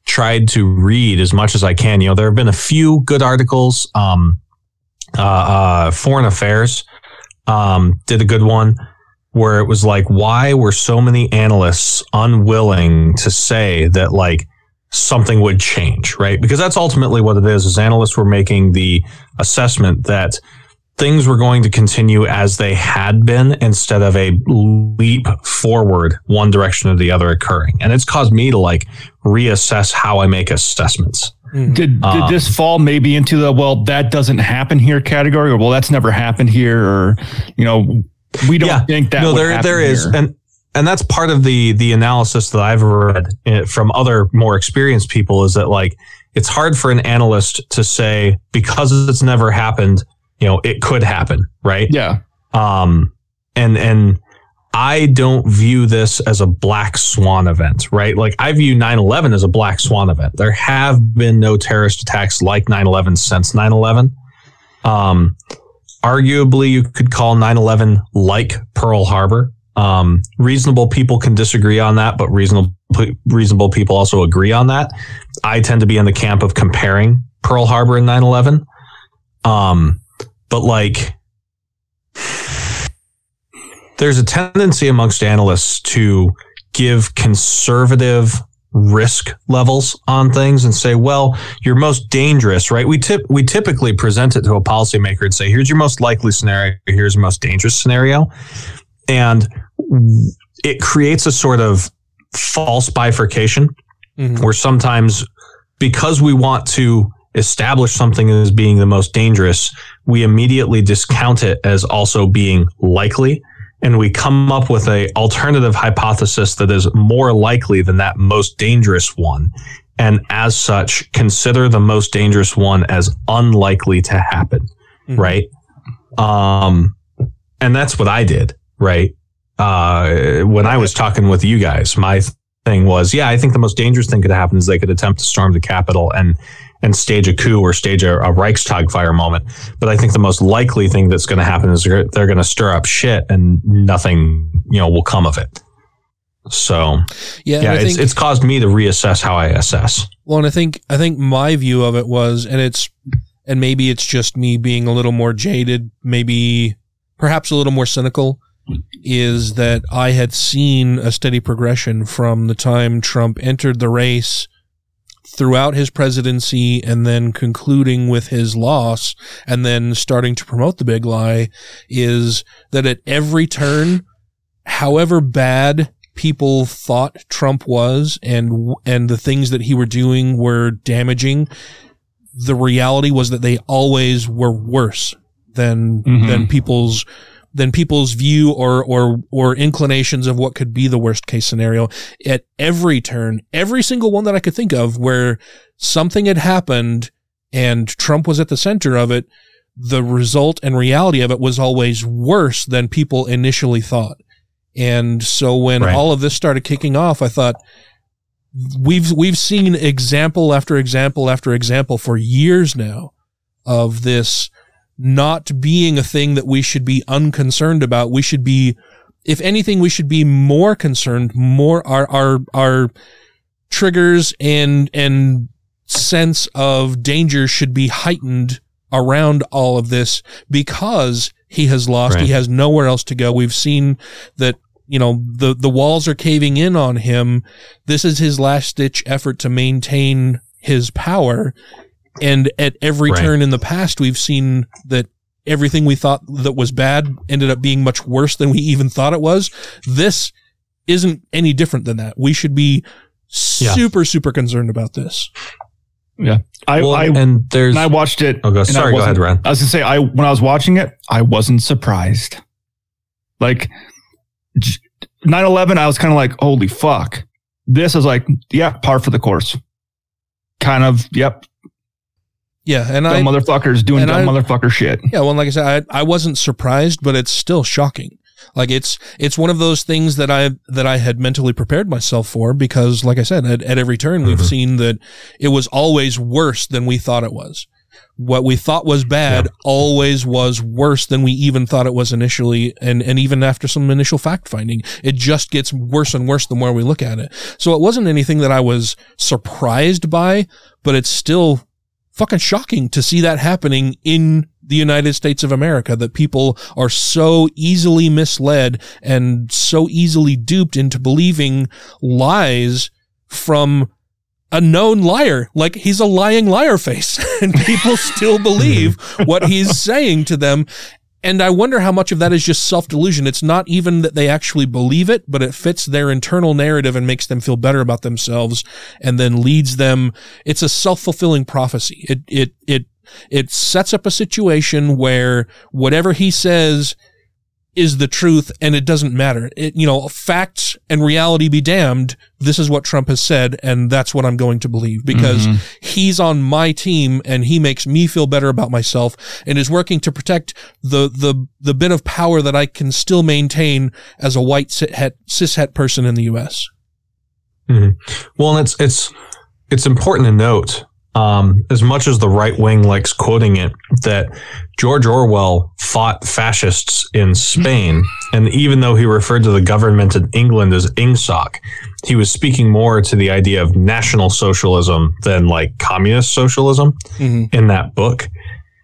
tried to read as much as I can. You know, there have been a few good articles. Um, uh, uh, Foreign Affairs um, did a good one where it was like, why were so many analysts unwilling to say that like something would change, right? Because that's ultimately what it is. Is analysts were making the assessment that things were going to continue as they had been instead of a leap forward one direction or the other occurring. And it's caused me to like reassess how I make assessments. Did did Um, this fall maybe into the well that doesn't happen here category or well that's never happened here or you know we don't think that no, would there happen there is, here. and and that's part of the the analysis that I've read eh, from other more experienced people is that like it's hard for an analyst to say because it's never happened, you know, it could happen, right? Yeah. Um, and and I don't view this as a black swan event, right? Like I view 9/11 as a black swan event. There have been no terrorist attacks like 9/11 since 9/11. Um, arguably, you could call 9/11 like Pearl Harbor. Um, reasonable people can disagree on that, but reasonable reasonable people also agree on that. I tend to be in the camp of comparing Pearl Harbor and 9/11. Um, but like there's a tendency amongst analysts to give conservative risk levels on things and say, well, your most dangerous, right? We tip, we typically present it to a policymaker and say, here's your most likely scenario. Here's your most dangerous scenario. And it creates a sort of false bifurcation mm-hmm. where sometimes because we want to establish something as being the most dangerous, we immediately discount it as also being likely. And we come up with a alternative hypothesis that is more likely than that most dangerous one. And as such, consider the most dangerous one as unlikely to happen. Right. Um, and that's what I did. Right. Uh, when I was talking with you guys, my thing was, yeah, I think the most dangerous thing could happen is they could attempt to storm the Capitol and and stage a coup or stage a, a Reichstag fire moment. But I think the most likely thing that's going to happen is they're, they're going to stir up shit and nothing, you know, will come of it. So Yeah, yeah, it's, think- it's caused me to reassess how I assess. Well, and I think I think my view of it was, and it's, and maybe it's just me being a little more jaded, maybe perhaps a little more cynical, is that I had seen a steady progression from the time Trump entered the race throughout his presidency and then concluding with his loss and then starting to promote the big lie is that at every turn, however bad people thought Trump was and and the things that he were doing were damaging, the reality was that they always were worse than Mhm. than people's than people's view or or or inclinations of what could be the worst case scenario at every turn every single one that i could think of where something had happened and trump was at the center of it the result and reality of it was always worse than people initially thought and so when Right. all of this started kicking off i thought we've we've seen example after example after example for years now of this not being a thing that we should be unconcerned about. We should be, if anything, we should be more concerned, more our, our, our triggers and, and sense of danger should be heightened around all of this because he has lost. Right. He has nowhere else to go. We've seen that, you know, the, the walls are caving in on him. This is his last ditch effort to maintain his power. And at every Right. turn in the past, we've seen that everything we thought that was bad ended up being much worse than we even thought it was. This isn't any different than that. We should be Yeah. super, super concerned about this. Yeah. I, Well, I and there's when I watched it. Oh, go- I sorry, go wasn't- ahead, Ren. I was gonna say I when I was watching it, I wasn't surprised. Like j- 9/11, I was kind of like, "Holy fuck!" This is like, yeah, par for the course. Kind of, yep. Yeah, and dumb I motherfuckers doing dumb I- motherfucker shit. Yeah, well, like I said, I, I wasn't surprised, but it's still shocking. Like it's it's one of those things that I that I had mentally prepared myself for because, like I said, at, at every turn we've mm-hmm. seen that it was always worse than we thought it was. What we thought was bad always was worse than we even thought it was initially, and and even after some initial fact finding, it just gets worse and worse the more we look at it. So it wasn't anything that I was surprised by, but it's still fucking shocking to see that happening in the United States of America that people are so easily misled and so easily duped into believing lies from a known liar. Like he's a lying liar face and people still believe what he's saying to them. And I wonder how much of that is just self delusion. It's not even that they actually believe it, but it fits their internal narrative and makes them feel better about themselves and then leads them. It's a self fulfilling prophecy. It, it, it, it sets up a situation where whatever he says is the truth and it doesn't matter. It, you know, facts and reality be damned. This is what Trump has said and that's what I'm going to believe because Mhm. he's on my team and he makes me feel better about myself and is working to protect the, the, the bit of power that I can still maintain as a white cishet, cishet person in the U.S. Mhm. Well, and it's it's it's important to note, um, as much as the right wing likes quoting it, that George Orwell fought fascists in Spain, and even though he referred to the government in England as Ingsoc, he was speaking more to the idea of national socialism than like communist socialism in that book.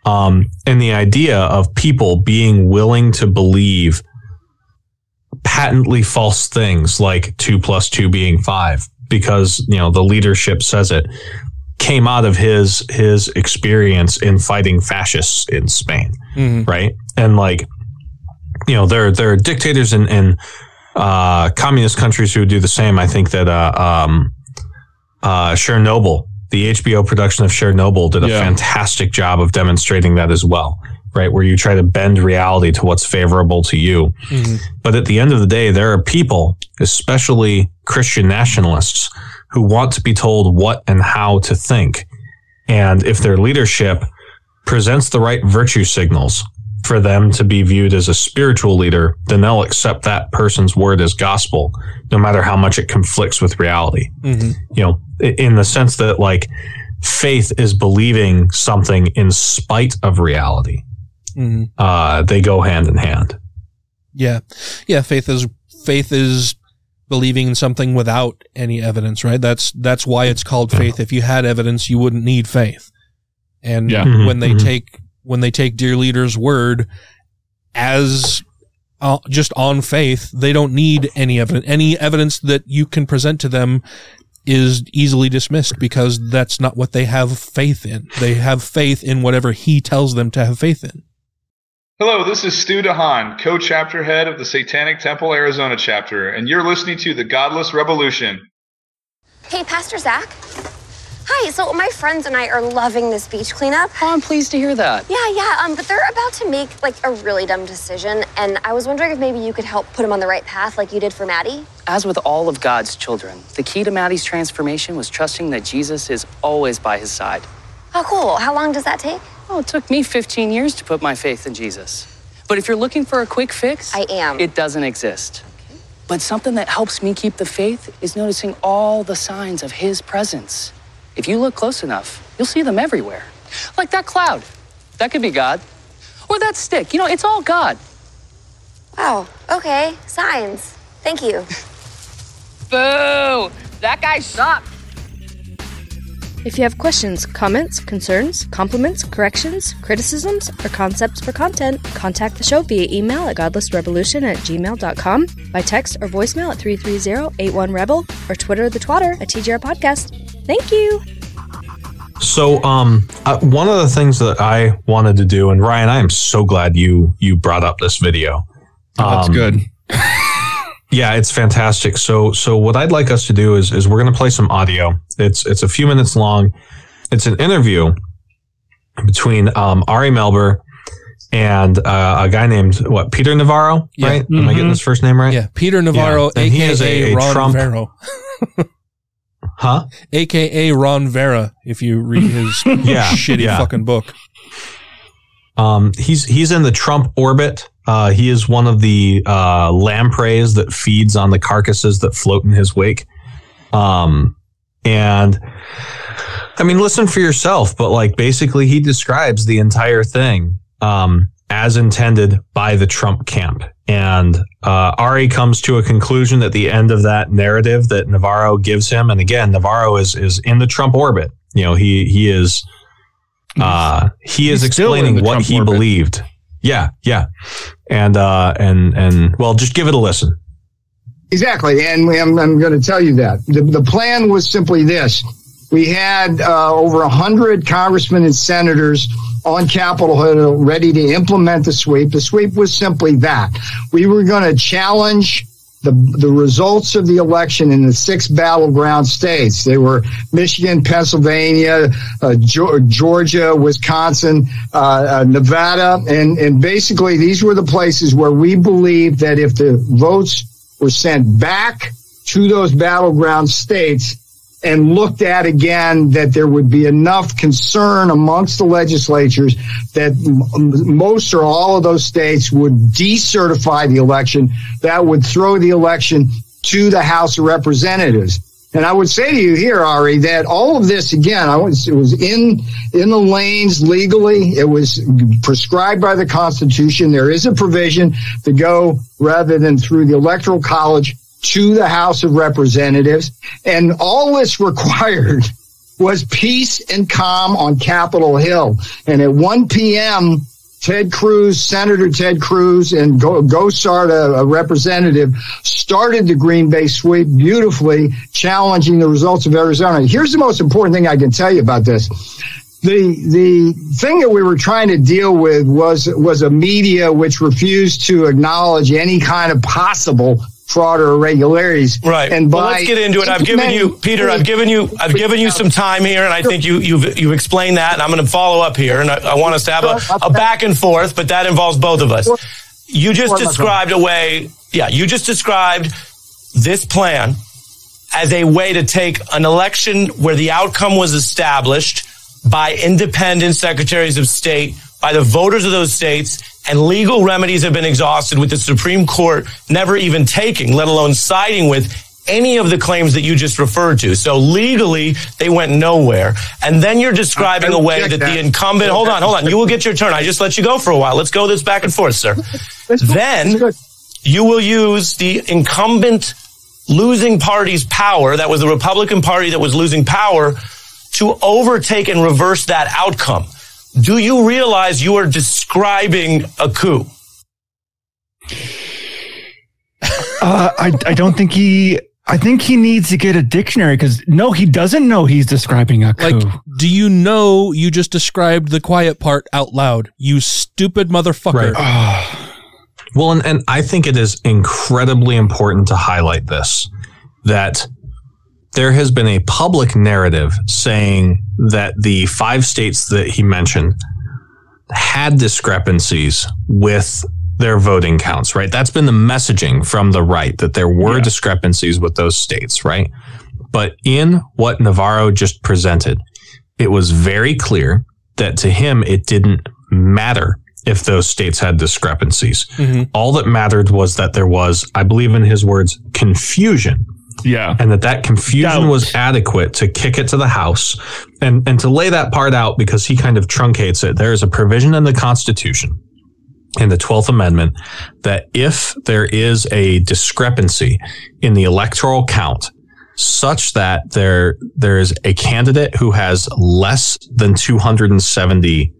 Um, and the idea of people being willing to believe patently false things like two plus two being five because you know the leadership says it came out of his his experience in fighting fascists in Spain Mhm. right? And like you know there there are dictators in in uh communist countries who do the same. I think that uh um uh chernobyl the hbo production of chernobyl did a Yeah. fantastic job of demonstrating that as well right? Where you try to bend reality to what's favorable to you. But at the end of the day, there are people, especially Christian nationalists, who want to be told what and how to think. And if their leadership presents the right virtue signals for them to be viewed as a spiritual leader, then they'll accept that person's word as gospel, no matter how much it conflicts with reality. Mm-hmm. You know, in the sense that like faith is believing something in spite of reality. Mm-hmm. Uh, they go hand in hand. Yeah. Yeah. Faith is, faith is believing in something without any evidence, right? That's, that's why it's called faith. If you had evidence, you wouldn't need faith. And Yeah. Mhm, when they mhm. take, when they take dear leader's word as uh, just on faith, they don't need any evidence. Any evidence that you can present to them is easily dismissed because that's not what they have faith in. They have faith in whatever he tells them to have faith in. Hello, this is Stu DeHaan, co-chapter head of the Satanic Temple Arizona chapter, and you're listening to The Godless Revolution. Hey, Pastor Zach, Hi, so my friends and I are loving this beach cleanup. Oh, I'm pleased to hear that. Yeah, yeah, um, but they're about to make like a really dumb decision, and I was wondering if maybe you could help put them on the right path like you did for Maddie. As with all of God's children, the key to Maddie's transformation was trusting that Jesus is always by his side. Oh, cool. How long does that take? Oh, it took me 15 years to put my faith in Jesus. But if you're looking for a quick fix, I am. It doesn't exist. But something that helps me keep the faith is noticing all the signs of his presence. If you look close enough, you'll see them everywhere. Like that cloud. That could be God. Or that stick. You know, it's all God. Wow, okay. Signs. Thank you. Boo! That guy sucks. If you have questions, comments, concerns, compliments, corrections, criticisms, or concepts for content, contact the show via email at godlessrevolution at gmail.com, by text or voicemail at 330-81-REBEL, or Twitter the twatter at TGR Podcast. Thank you! So, um, uh, one of the things that I wanted to do, and Ryan, I am so glad you you brought up this video. Oh, that's Um, good. Yeah, it's fantastic. So, so what I'd like us to do is is we're going to play some audio. It's it's a few minutes long. It's an interview between um, Ari Melber and uh, a guy named what Peter Navarro. Yeah. Right? Am I getting Mhm. his first name right? Yeah, Peter Navarro, Yeah. And he is aka a, a Ron Trump. Vara, Huh? aka Ron Vara. If you read his Yeah, shitty yeah. fucking book. Um, he's he's in the Trump orbit. Uh, he is one of the uh, lampreys that feeds on the carcasses that float in his wake. Um, and I mean, listen for yourself. But like, basically, he describes the entire thing um, as intended by the Trump camp. And uh, Ari comes to a conclusion at the end of that narrative that Navarro gives him. And again, Navarro is is in the Trump orbit. You know, he he is uh, he is He's explaining what Trump he orbit. believed. Yeah, yeah, and uh, and and well, just give it a listen. Exactly, and I'm, I'm going to tell you that. The, the plan was simply this: we had uh, over a hundred congressmen and senators on Capitol Hill ready to implement the sweep. The sweep was simply that. We were going to challenge the the results of the election in the six battleground states. They were Michigan, Pennsylvania, uh, Georgia, Wisconsin, uh, uh, Nevada, and and basically these were the places where we believed that if the votes were sent back to those battleground states and looked at again that there would be enough concern amongst the legislatures that m- most or all of those states would decertify the election that would throw the election to the House of Representatives. And I would say to you here, Ari, that all of this again, I was, it was in in the lanes legally. It was prescribed by the Constitution. There is a provision to go rather than through the Electoral College to the House of Representatives, and all this required was peace and calm on Capitol Hill. And at 1 p.m., Ted Cruz, Senator Ted Cruz, and Go- Gosar, a, a representative, started the Green Bay sweep beautifully, challenging the results of Arizona. Here's the most important thing I can tell you about this. The the thing that we were trying to deal with was was a media which refused to acknowledge any kind of possible fraud or irregularities. Right. And well, let's get into it. I've given you, Peter. I've given you, I've given you some time here, and I think you, you've, you've explained that, and I'm going to follow up here, and I, I want us to have a, a back and forth, but that involves both of us. You just described a way, yeah, you just described this plan as a way to take an election where the outcome was established by independent secretaries of state, by the voters of those states, and legal remedies have been exhausted with the Supreme Court never even taking, let alone siding with any of the claims that you just referred to. So legally, they went nowhere. And then you're describing a way that the incumbent, hold on, hold on, you will get your turn. I just let you go for a while. Let's go this back and forth, sir. Then you will use the incumbent losing party's power, that was the Republican Party that was losing power, to overtake and reverse that outcome. Do you realize you are describing a coup? Uh, I I don't think he. I think he needs to get a dictionary because no, he doesn't know he's describing a coup. Like, do you know you just described the quiet part out loud? You stupid motherfucker. Well, and, and I think it is incredibly important to highlight this that there has been a public narrative saying that the five states that he mentioned had discrepancies with their voting counts, right? That's been the messaging from the right that there were yeah. discrepancies with those states, right? But in what Navarro just presented, it was very clear that to him, it didn't matter if those states had discrepancies. Mm-hmm. All that mattered was that there was, I believe in his words, confusion. Yeah. And that that confusion Doubt. was adequate to kick it to the House. And, and to lay that part out because he kind of truncates it, there is a provision in the Constitution in the 12th Amendment that if there is a discrepancy in the electoral count such that there there is a candidate who has less than 270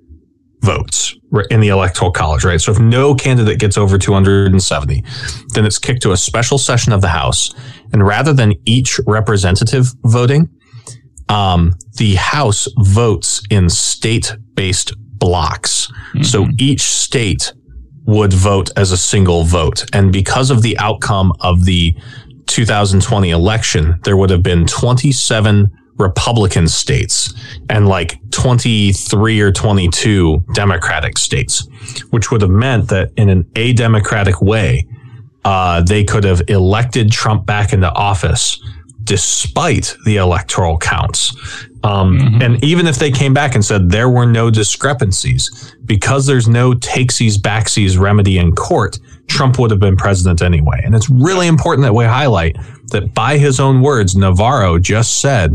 votes in the electoral college, right? So if no candidate gets over 270, then it's kicked to a special session of the House. And rather than each representative voting, um, the House votes in state based blocks. Mm-hmm. So each state would vote as a single vote. And because of the outcome of the 2020 election, there would have been 27 Republican states and like 23 or 22 Democratic states, which would have meant that in an a-democratic way, uh, they could have elected Trump back into office despite the electoral counts. Um, mm-hmm. And even if they came back and said there were no discrepancies, because there's no takesies backsies remedy in court, Trump would have been president anyway. And it's really important that we highlight that by his own words, Navarro just said,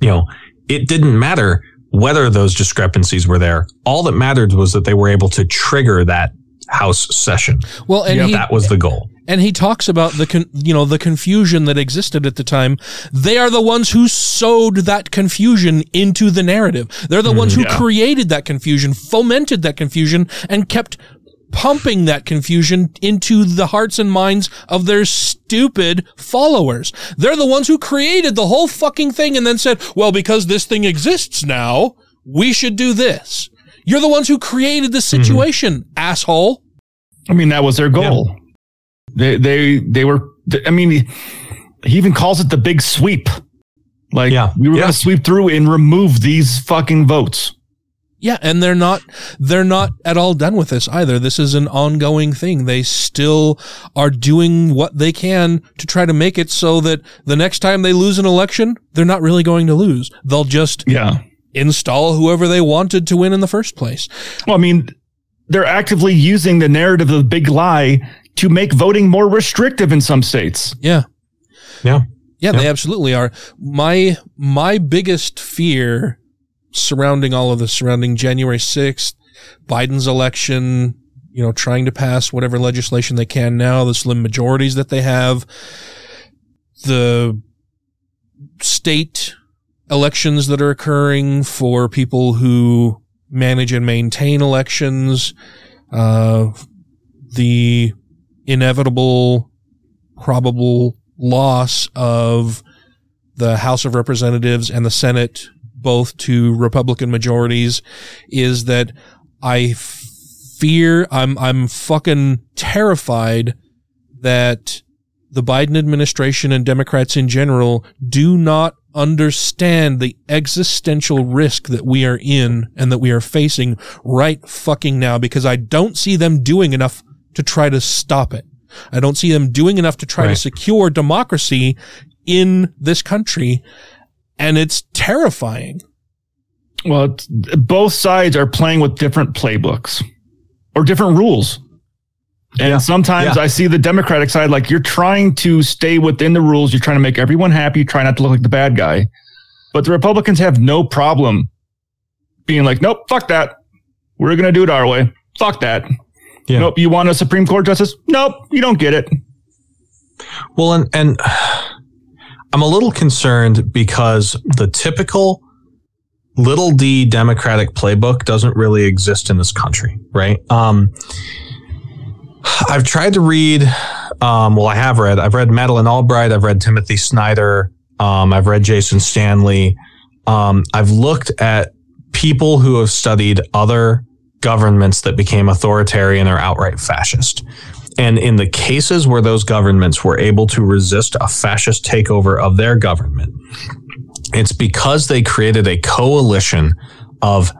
you know, it didn't matter whether those discrepancies were there. All that mattered was that they were able to trigger that House session. Well, and he, that was the goal. And he talks about the con- you know the confusion that existed at the time. They are the ones who sowed that confusion into the narrative. They're the mm, ones who yeah. created that confusion, fomented that confusion, and kept pumping that confusion into the hearts and minds of their stupid followers. They're the ones who created the whole fucking thing and then said, well, because this thing exists now, we should do this. You're the ones who created the mm-hmm. situation, mm-hmm. asshole. I mean, that was their goal. Yeah. They, they, they were, I mean, he even calls it the big sweep. Like, yeah. we were yeah. going to sweep through and remove these fucking votes. Yeah, and they're not they're not at all done with this either. This is an ongoing thing. They still are doing what they can to try to make it so that the next time they lose an election, they're not really going to lose. They'll just yeah. Install whoever they wanted to win in the first place. Well, I mean, they're actively using the narrative of the big lie to make voting more restrictive in some states. Yeah. Yeah. Yeah, they absolutely are. My my biggest fear surrounding all of this, surrounding January 6th, Biden's election, you know, trying to pass whatever legislation they can now, the slim majorities that they have, the state elections that are occurring for people who manage and maintain elections, uh, the inevitable, probable loss of the House of Representatives and the Senate both to Republican majorities is that I fear I'm I'm fucking terrified that the Biden administration and Democrats in general do not understand the existential risk that we are in and that we are facing right fucking now because I don't see them doing enough to try to stop it. I don't see them doing enough to try right. to secure democracy in this country and it's terrifying. Well, both sides are playing with different playbooks or different rules. And yeah. sometimes yeah. I see the Democratic side like you're trying to stay within the rules, you're trying to make everyone happy, try not to look like the bad guy. But the Republicans have no problem being like, nope, fuck that. We're going to do it our way. Fuck that. Yeah. Nope. You want a Supreme Court justice? Nope. You don't get it. Well, and, and I'm a little concerned because the typical little d Democratic playbook doesn't really exist in this country, right? Um, I've tried to read, um, well, I have read, I've read Madeleine Albright, I've read Timothy Snyder, um, I've read Jason Stanley. Um, I've looked at people who have studied other governments that became authoritarian or outright fascist. And in the cases where those governments were able to resist a fascist takeover of their government, it's because they created a coalition of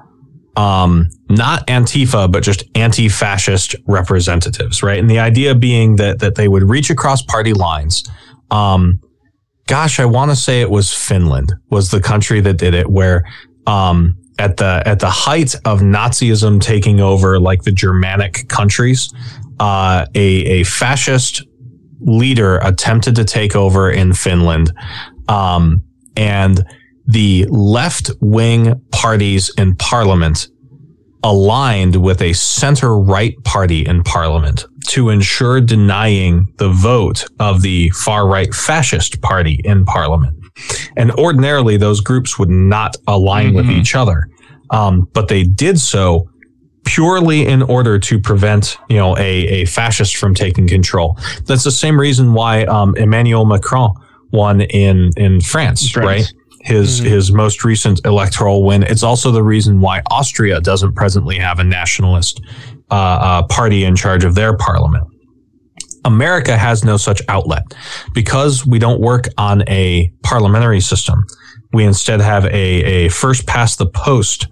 um, not Antifa, but just anti-fascist representatives, right? And the idea being that that they would reach across party lines. Um, gosh, I want to say it was Finland was the country that did it, where um, at the at the height of Nazism taking over like the Germanic countries, uh, a a fascist leader attempted to take over in Finland, um, and the left wing parties in parliament aligned with a center right party in parliament to ensure denying the vote of the far right fascist party in parliament. And ordinarily, those groups would not align mm-hmm. with each other. Um, but they did so purely in order to prevent, you know, a, a fascist from taking control. That's the same reason why um, Emmanuel Macron won in in France, France. right? His mm-hmm. his most recent electoral win. It's also the reason why Austria doesn't presently have a nationalist uh, uh, party in charge of their parliament. America has no such outlet because we don't work on a parliamentary system. We instead have a, a first past the post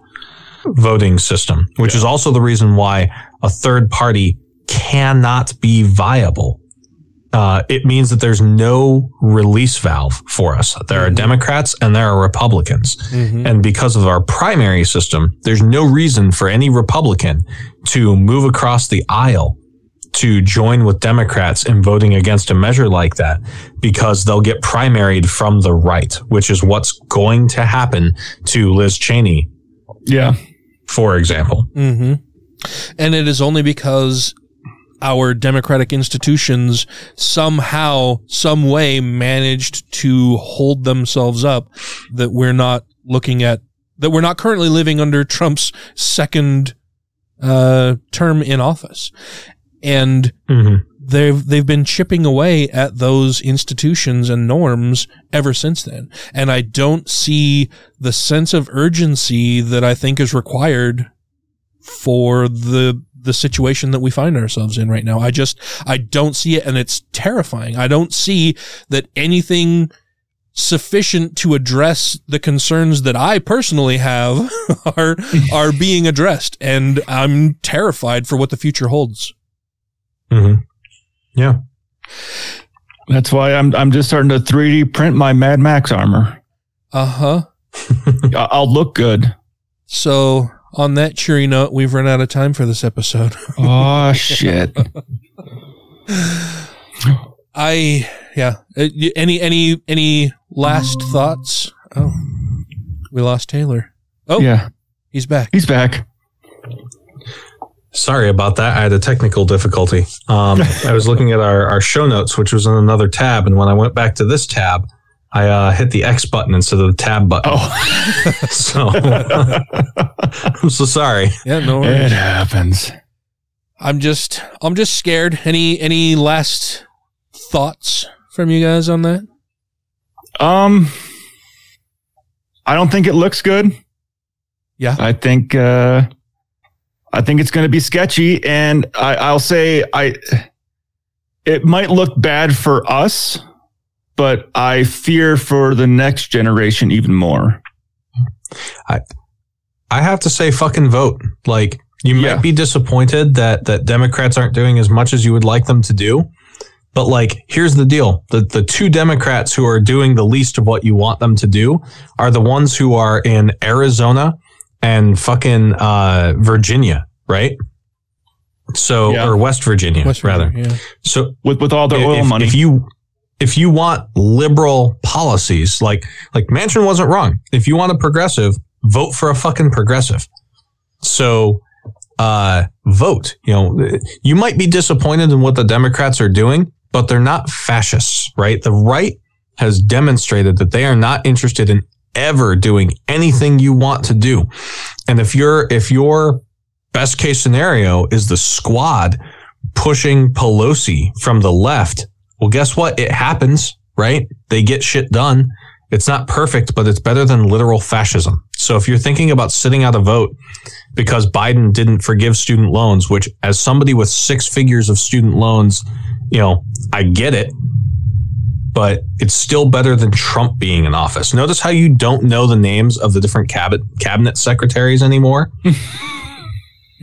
voting system, which yeah. is also the reason why a third party cannot be viable. Uh, it means that there's no release valve for us. There mm-hmm. are Democrats and there are Republicans. Mm-hmm. And because of our primary system, there's no reason for any Republican to move across the aisle to join with Democrats in voting against a measure like that because they'll get primaried from the right, which is what's going to happen to Liz Cheney. Yeah. For example. Mm-hmm. And it is only because our democratic institutions somehow, some way managed to hold themselves up that we're not looking at, that we're not currently living under Trump's second uh, term in office and mm-hmm. they've they've been chipping away at those institutions and norms ever since then. And I don't see the sense of urgency that I think is required for the the situation that we find ourselves in right now. I just I don't see it and it's terrifying. I don't see that anything sufficient to address the concerns that I personally have are are being addressed and I'm terrified for what the future holds. Mm-hmm. Yeah. That's why I'm I'm just starting to 3D print my Mad Max armor. Uh huh. I'll look good. So on that cheery note, we've run out of time for this episode. oh shit. I yeah. Uh, any any any last thoughts? Oh, we lost Taylor. Oh yeah, he's back. He's back. Sorry about that. I had a technical difficulty. Um, I was looking at our, our show notes, which was in another tab. And when I went back to this tab, I uh, hit the X button instead of the tab button. Oh, so I'm so sorry. Yeah, no worries. It happens. I'm just, I'm just scared. Any, any last thoughts from you guys on that? Um, I don't think it looks good. Yeah, I think. uh I think it's going to be sketchy, and I, I'll say I. It might look bad for us, but I fear for the next generation even more. I I have to say fucking vote. Like you yeah. might be disappointed that that Democrats aren't doing as much as you would like them to do. But like here's the deal. The the two Democrats who are doing the least of what you want them to do are the ones who are in Arizona and fucking uh, Virginia, right? So yeah. or West Virginia, West Virginia, rather. Yeah. So with with all their if, oil money, if you if you want liberal policies, like like Manchin wasn't wrong. If you want a progressive, vote for a fucking progressive. So uh, vote. You know, you might be disappointed in what the Democrats are doing, but they're not fascists, right? The right has demonstrated that they are not interested in ever doing anything you want to do. And if your if your best case scenario is the squad pushing Pelosi from the left, well guess what? It happens, right? They get shit done. It's not perfect, but it's better than literal fascism. So if you're thinking about sitting out a vote because Biden didn't forgive student loans, which as somebody with six figures of student loans, you know, I get it, but it's still better than Trump being in office. Notice how you don't know the names of the different cabinet cabinet secretaries anymore.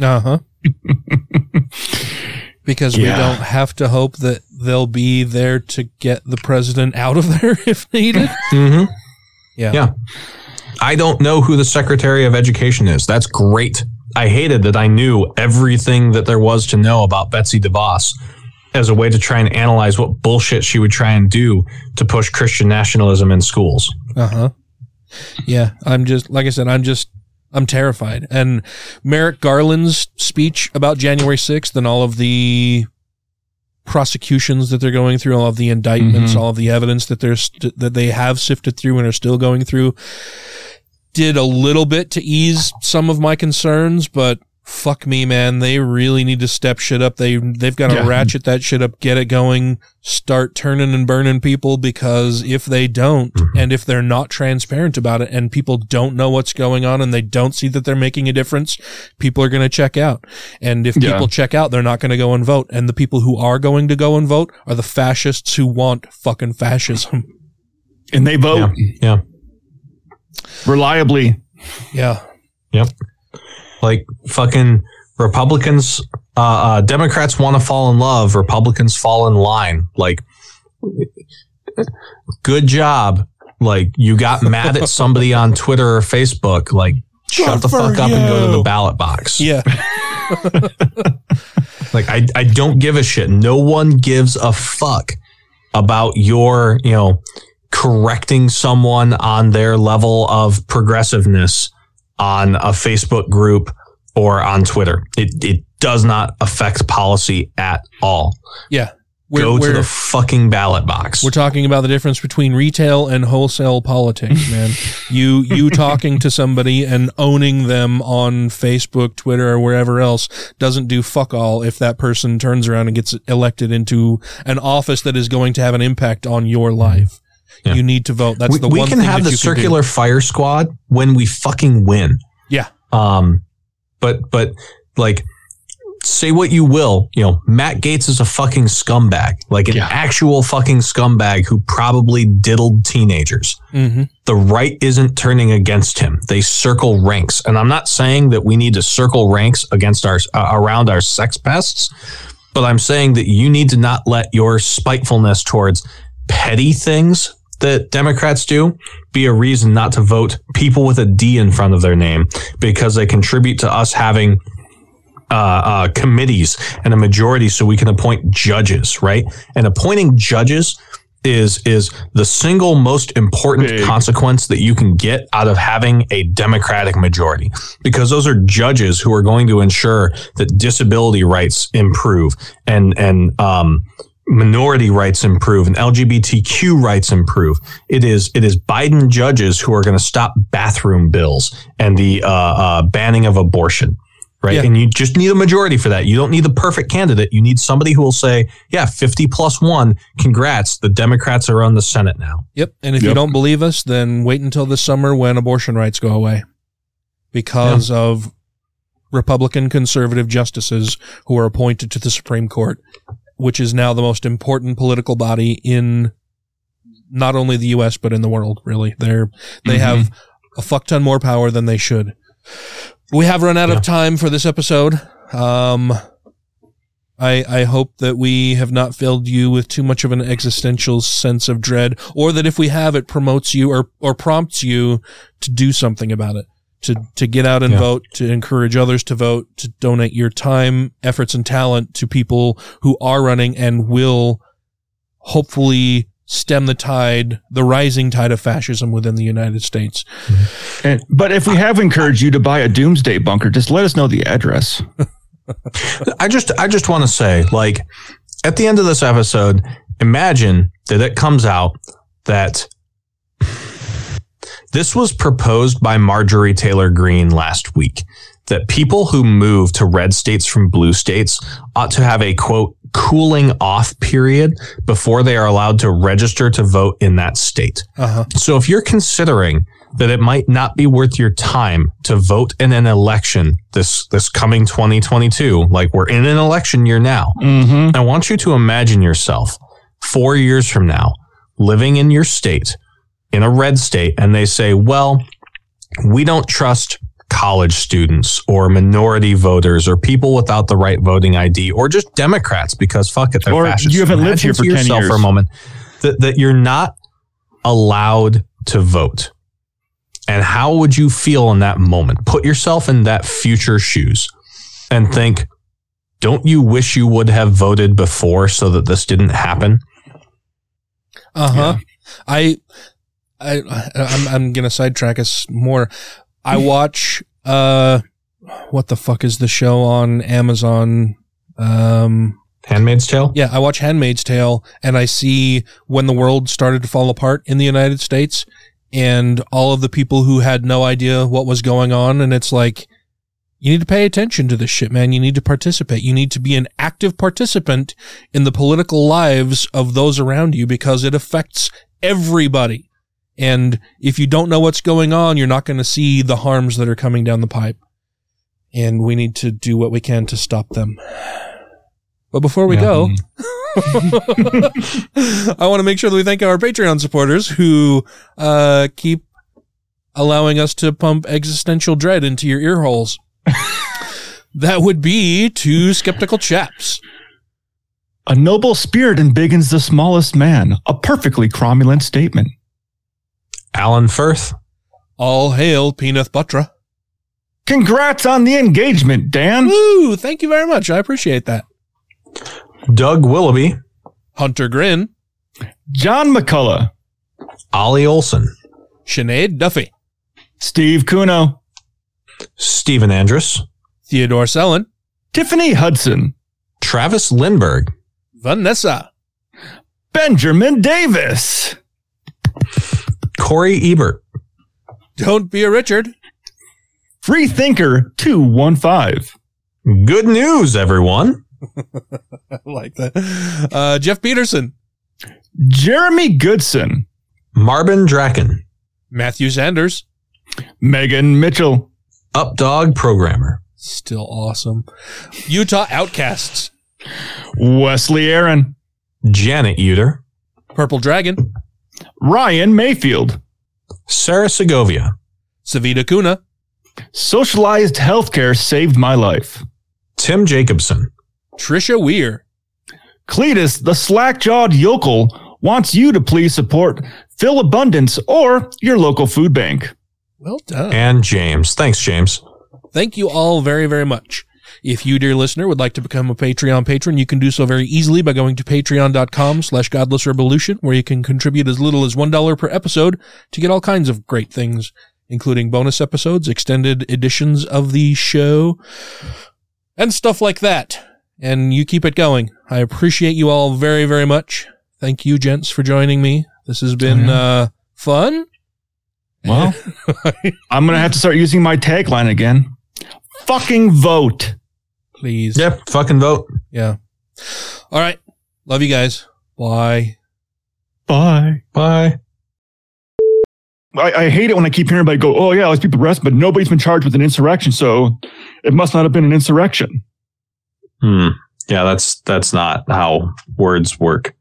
Uh huh. because we don't have to hope that they'll be there to get the president out of there if needed. Mm-hmm. Yeah. Yeah. I don't know who the Secretary of Education is. That's great. I hated that I knew everything that there was to know about Betsy DeVos as a way to try and analyze what bullshit she would try and do to push Christian nationalism in schools. Uh huh. Yeah, I'm just like I said, I'm just I'm terrified. And Merrick Garland's speech about January 6th and all of the prosecutions that they're going through, all of the indictments, Mhm. all of the evidence that they're st- that they have sifted through and are still going through, did a little bit to ease some of my concerns, but fuck me, man, they really need to step shit up. They they've got to Yeah. ratchet that shit up, get it going, start turning and burning people because if they don't mm-hmm. and if they're not transparent about it and people don't know what's going on and they don't see that they're making a difference, people are going to check out. And if Yeah. people check out, they're not going to go and vote. And the people who are going to go and vote are the fascists who want fucking fascism. And they vote Yeah. reliably. Yeah. Yep. Like fucking Republicans, uh, uh, Democrats want to fall in love. Republicans fall in line. Like, good job. Like, you got mad at somebody on Twitter or Facebook. Like, shut the fuck up and go to the ballot box. Yeah. Like, I, I don't give a shit. No one gives a fuck about your, you know, correcting someone on their level of progressiveness on a Facebook group or on Twitter. It, it does not affect policy at all. Yeah. Go to we're- the fucking ballot box. We're talking about the difference between retail and wholesale politics, man. you you talking to somebody and owning them on Facebook, Twitter, or wherever else doesn't do fuck all if that person turns around and gets elected into an office that is going to have an impact on your life. You need to vote. That's we, the we can thing have that the you can do. circular fire squad when we fucking win. Yeah. Um, but but like, say what you will, you know, Matt Gaetz is a fucking scumbag, like an actual fucking scumbag who probably diddled teenagers. Mm-hmm. The right isn't turning against him. They circle ranks, and I'm not saying that we need to circle ranks against our uh, around our sex pests, but I'm saying that you need to not let your spitefulness towards petty things that Democrats do be a reason not to vote people with a D in front of their name because they contribute to us having uh, uh, committees and a majority so we can appoint judges, right? And appointing judges is is the single most important consequence that you can get out of having a democratic majority because those are judges who are going to ensure that disability rights improve and and um minority rights improve and LGBTQ rights improve. It is it is Biden judges who are going to stop bathroom bills and the uh, uh, banning of abortion. Right. Yeah. And you just need a majority for that. You don't need the perfect candidate. You need somebody who will say, yeah, 50 plus one. Congrats. The Democrats are on the Senate now. Yep. And if you don't believe us, then wait until the summer when abortion rights go away because of Republican conservative justices who are appointed to the Supreme Court, which is now the most important political body in not only the U.S., but in the world, really. They're, they Mhm. have a fuck ton more power than they should. We have run out of time for this episode. Um, I, I hope that we have not filled you with too much of an existential sense of dread, or that if we have, it promotes you or, or prompts you to do something about it, to, to get out and Yeah. vote, to encourage others to vote, to donate your time, efforts, and talent to people who are running and will hopefully stem the tide, the rising tide of fascism within the United States. Mm-hmm. And, but if we have encouraged you to buy a doomsday bunker, just let us know the address. I just I just want to say, like, at the end of this episode, imagine that it comes out that this was proposed by Marjorie Taylor Greene last week. That people who move to red states from blue states ought to have a quote cooling off period before they are allowed to register to vote in that state. Uh-huh. So if you're considering that it might not be worth your time to vote in an election this this coming 2022, like we're in an election year now, Mm-hmm. I want you to imagine yourself four years from now living in your state, in a red state, and they say, well, we don't trust college students or minority voters or people without the right voting ID or just Democrats because fuck it, they're Or fascists. you haven't lived here for 10 yourself years. for a moment that, that you're not allowed to vote. And how would you feel in that moment? Put yourself in that future shoes and think, don't you wish you would have voted before so that this didn't happen? Uh huh. I, I, I'm, I'm gonna sidetrack us more. I watch, uh, what the fuck is the show on Amazon? Um, Handmaid's Tale? Yeah, I watch Handmaid's Tale and I see when the world started to fall apart in the United States and all of the people who had no idea what was going on. And it's like, you need to pay attention to this shit, man. You need to participate. You need to be an active participant in the political lives of those around you because it affects everybody. And if you don't know what's going on, you're not going to see the harms that are coming down the pipe. And we need to do what we can to stop them. But before we go, I want to make sure that we thank our Patreon supporters who uh, keep allowing us to pump existential dread into your ear holes. that would be two skeptical chaps. A noble spirit embiggens the smallest man. A perfectly cromulent statement. Alan Firth. All hail Peanut Butra. Congrats on the engagement, Dan. Woo! Thank you very much. I appreciate that. Doug Willoughby. Hunter Grin. John McCullough. Ollie Olson. Sinead Duffy. Steve Kuno. Stephen Andrus. Theodore Sellen. Tiffany Hudson. Travis Lindberg. Vanessa. Benjamin Davis. Corey Ebert. Don't be a Richard. Free Thinker 215. Good news, everyone. I like that. Uh, Jeff Peterson. Jeremy Goodson. Marvin Draken. Matthew Sanders. Megan Mitchell. Updog Programmer. Still awesome. Utah Outcasts. Wesley Aaron. Janet Uter. Purple Dragon. Ryan Mayfield. Sarah Segovia. Savita Kuna. Socialized healthcare saved my life. Tim Jacobson. Trisha Weir. Cletus, the slack jawed yokel, wants you to please support Philabundance or your local food bank. Well done. And James. Thanks, James. Thank you all very, very much. If you, dear listener, would like to become a Patreon patron, you can do so very easily by going to patreon.com slash godlessrevolution, where you can contribute as little as $1 per episode to get all kinds of great things, including bonus episodes, extended editions of the show, and stuff like that. And you keep it going. I appreciate you all very, very much. Thank you, gents, for joining me. This has been, uh, fun. Well, I'm going to have to start using my tagline again. Fucking vote. Please. Yep. Fucking vote. Yeah. All right. Love you guys. Bye. Bye. Bye. I, I hate it when I keep hearing everybody go, oh, yeah, those people arrested, but nobody's been charged with an insurrection, so it must not have been an insurrection. Hmm. Yeah, that's that's not how words work.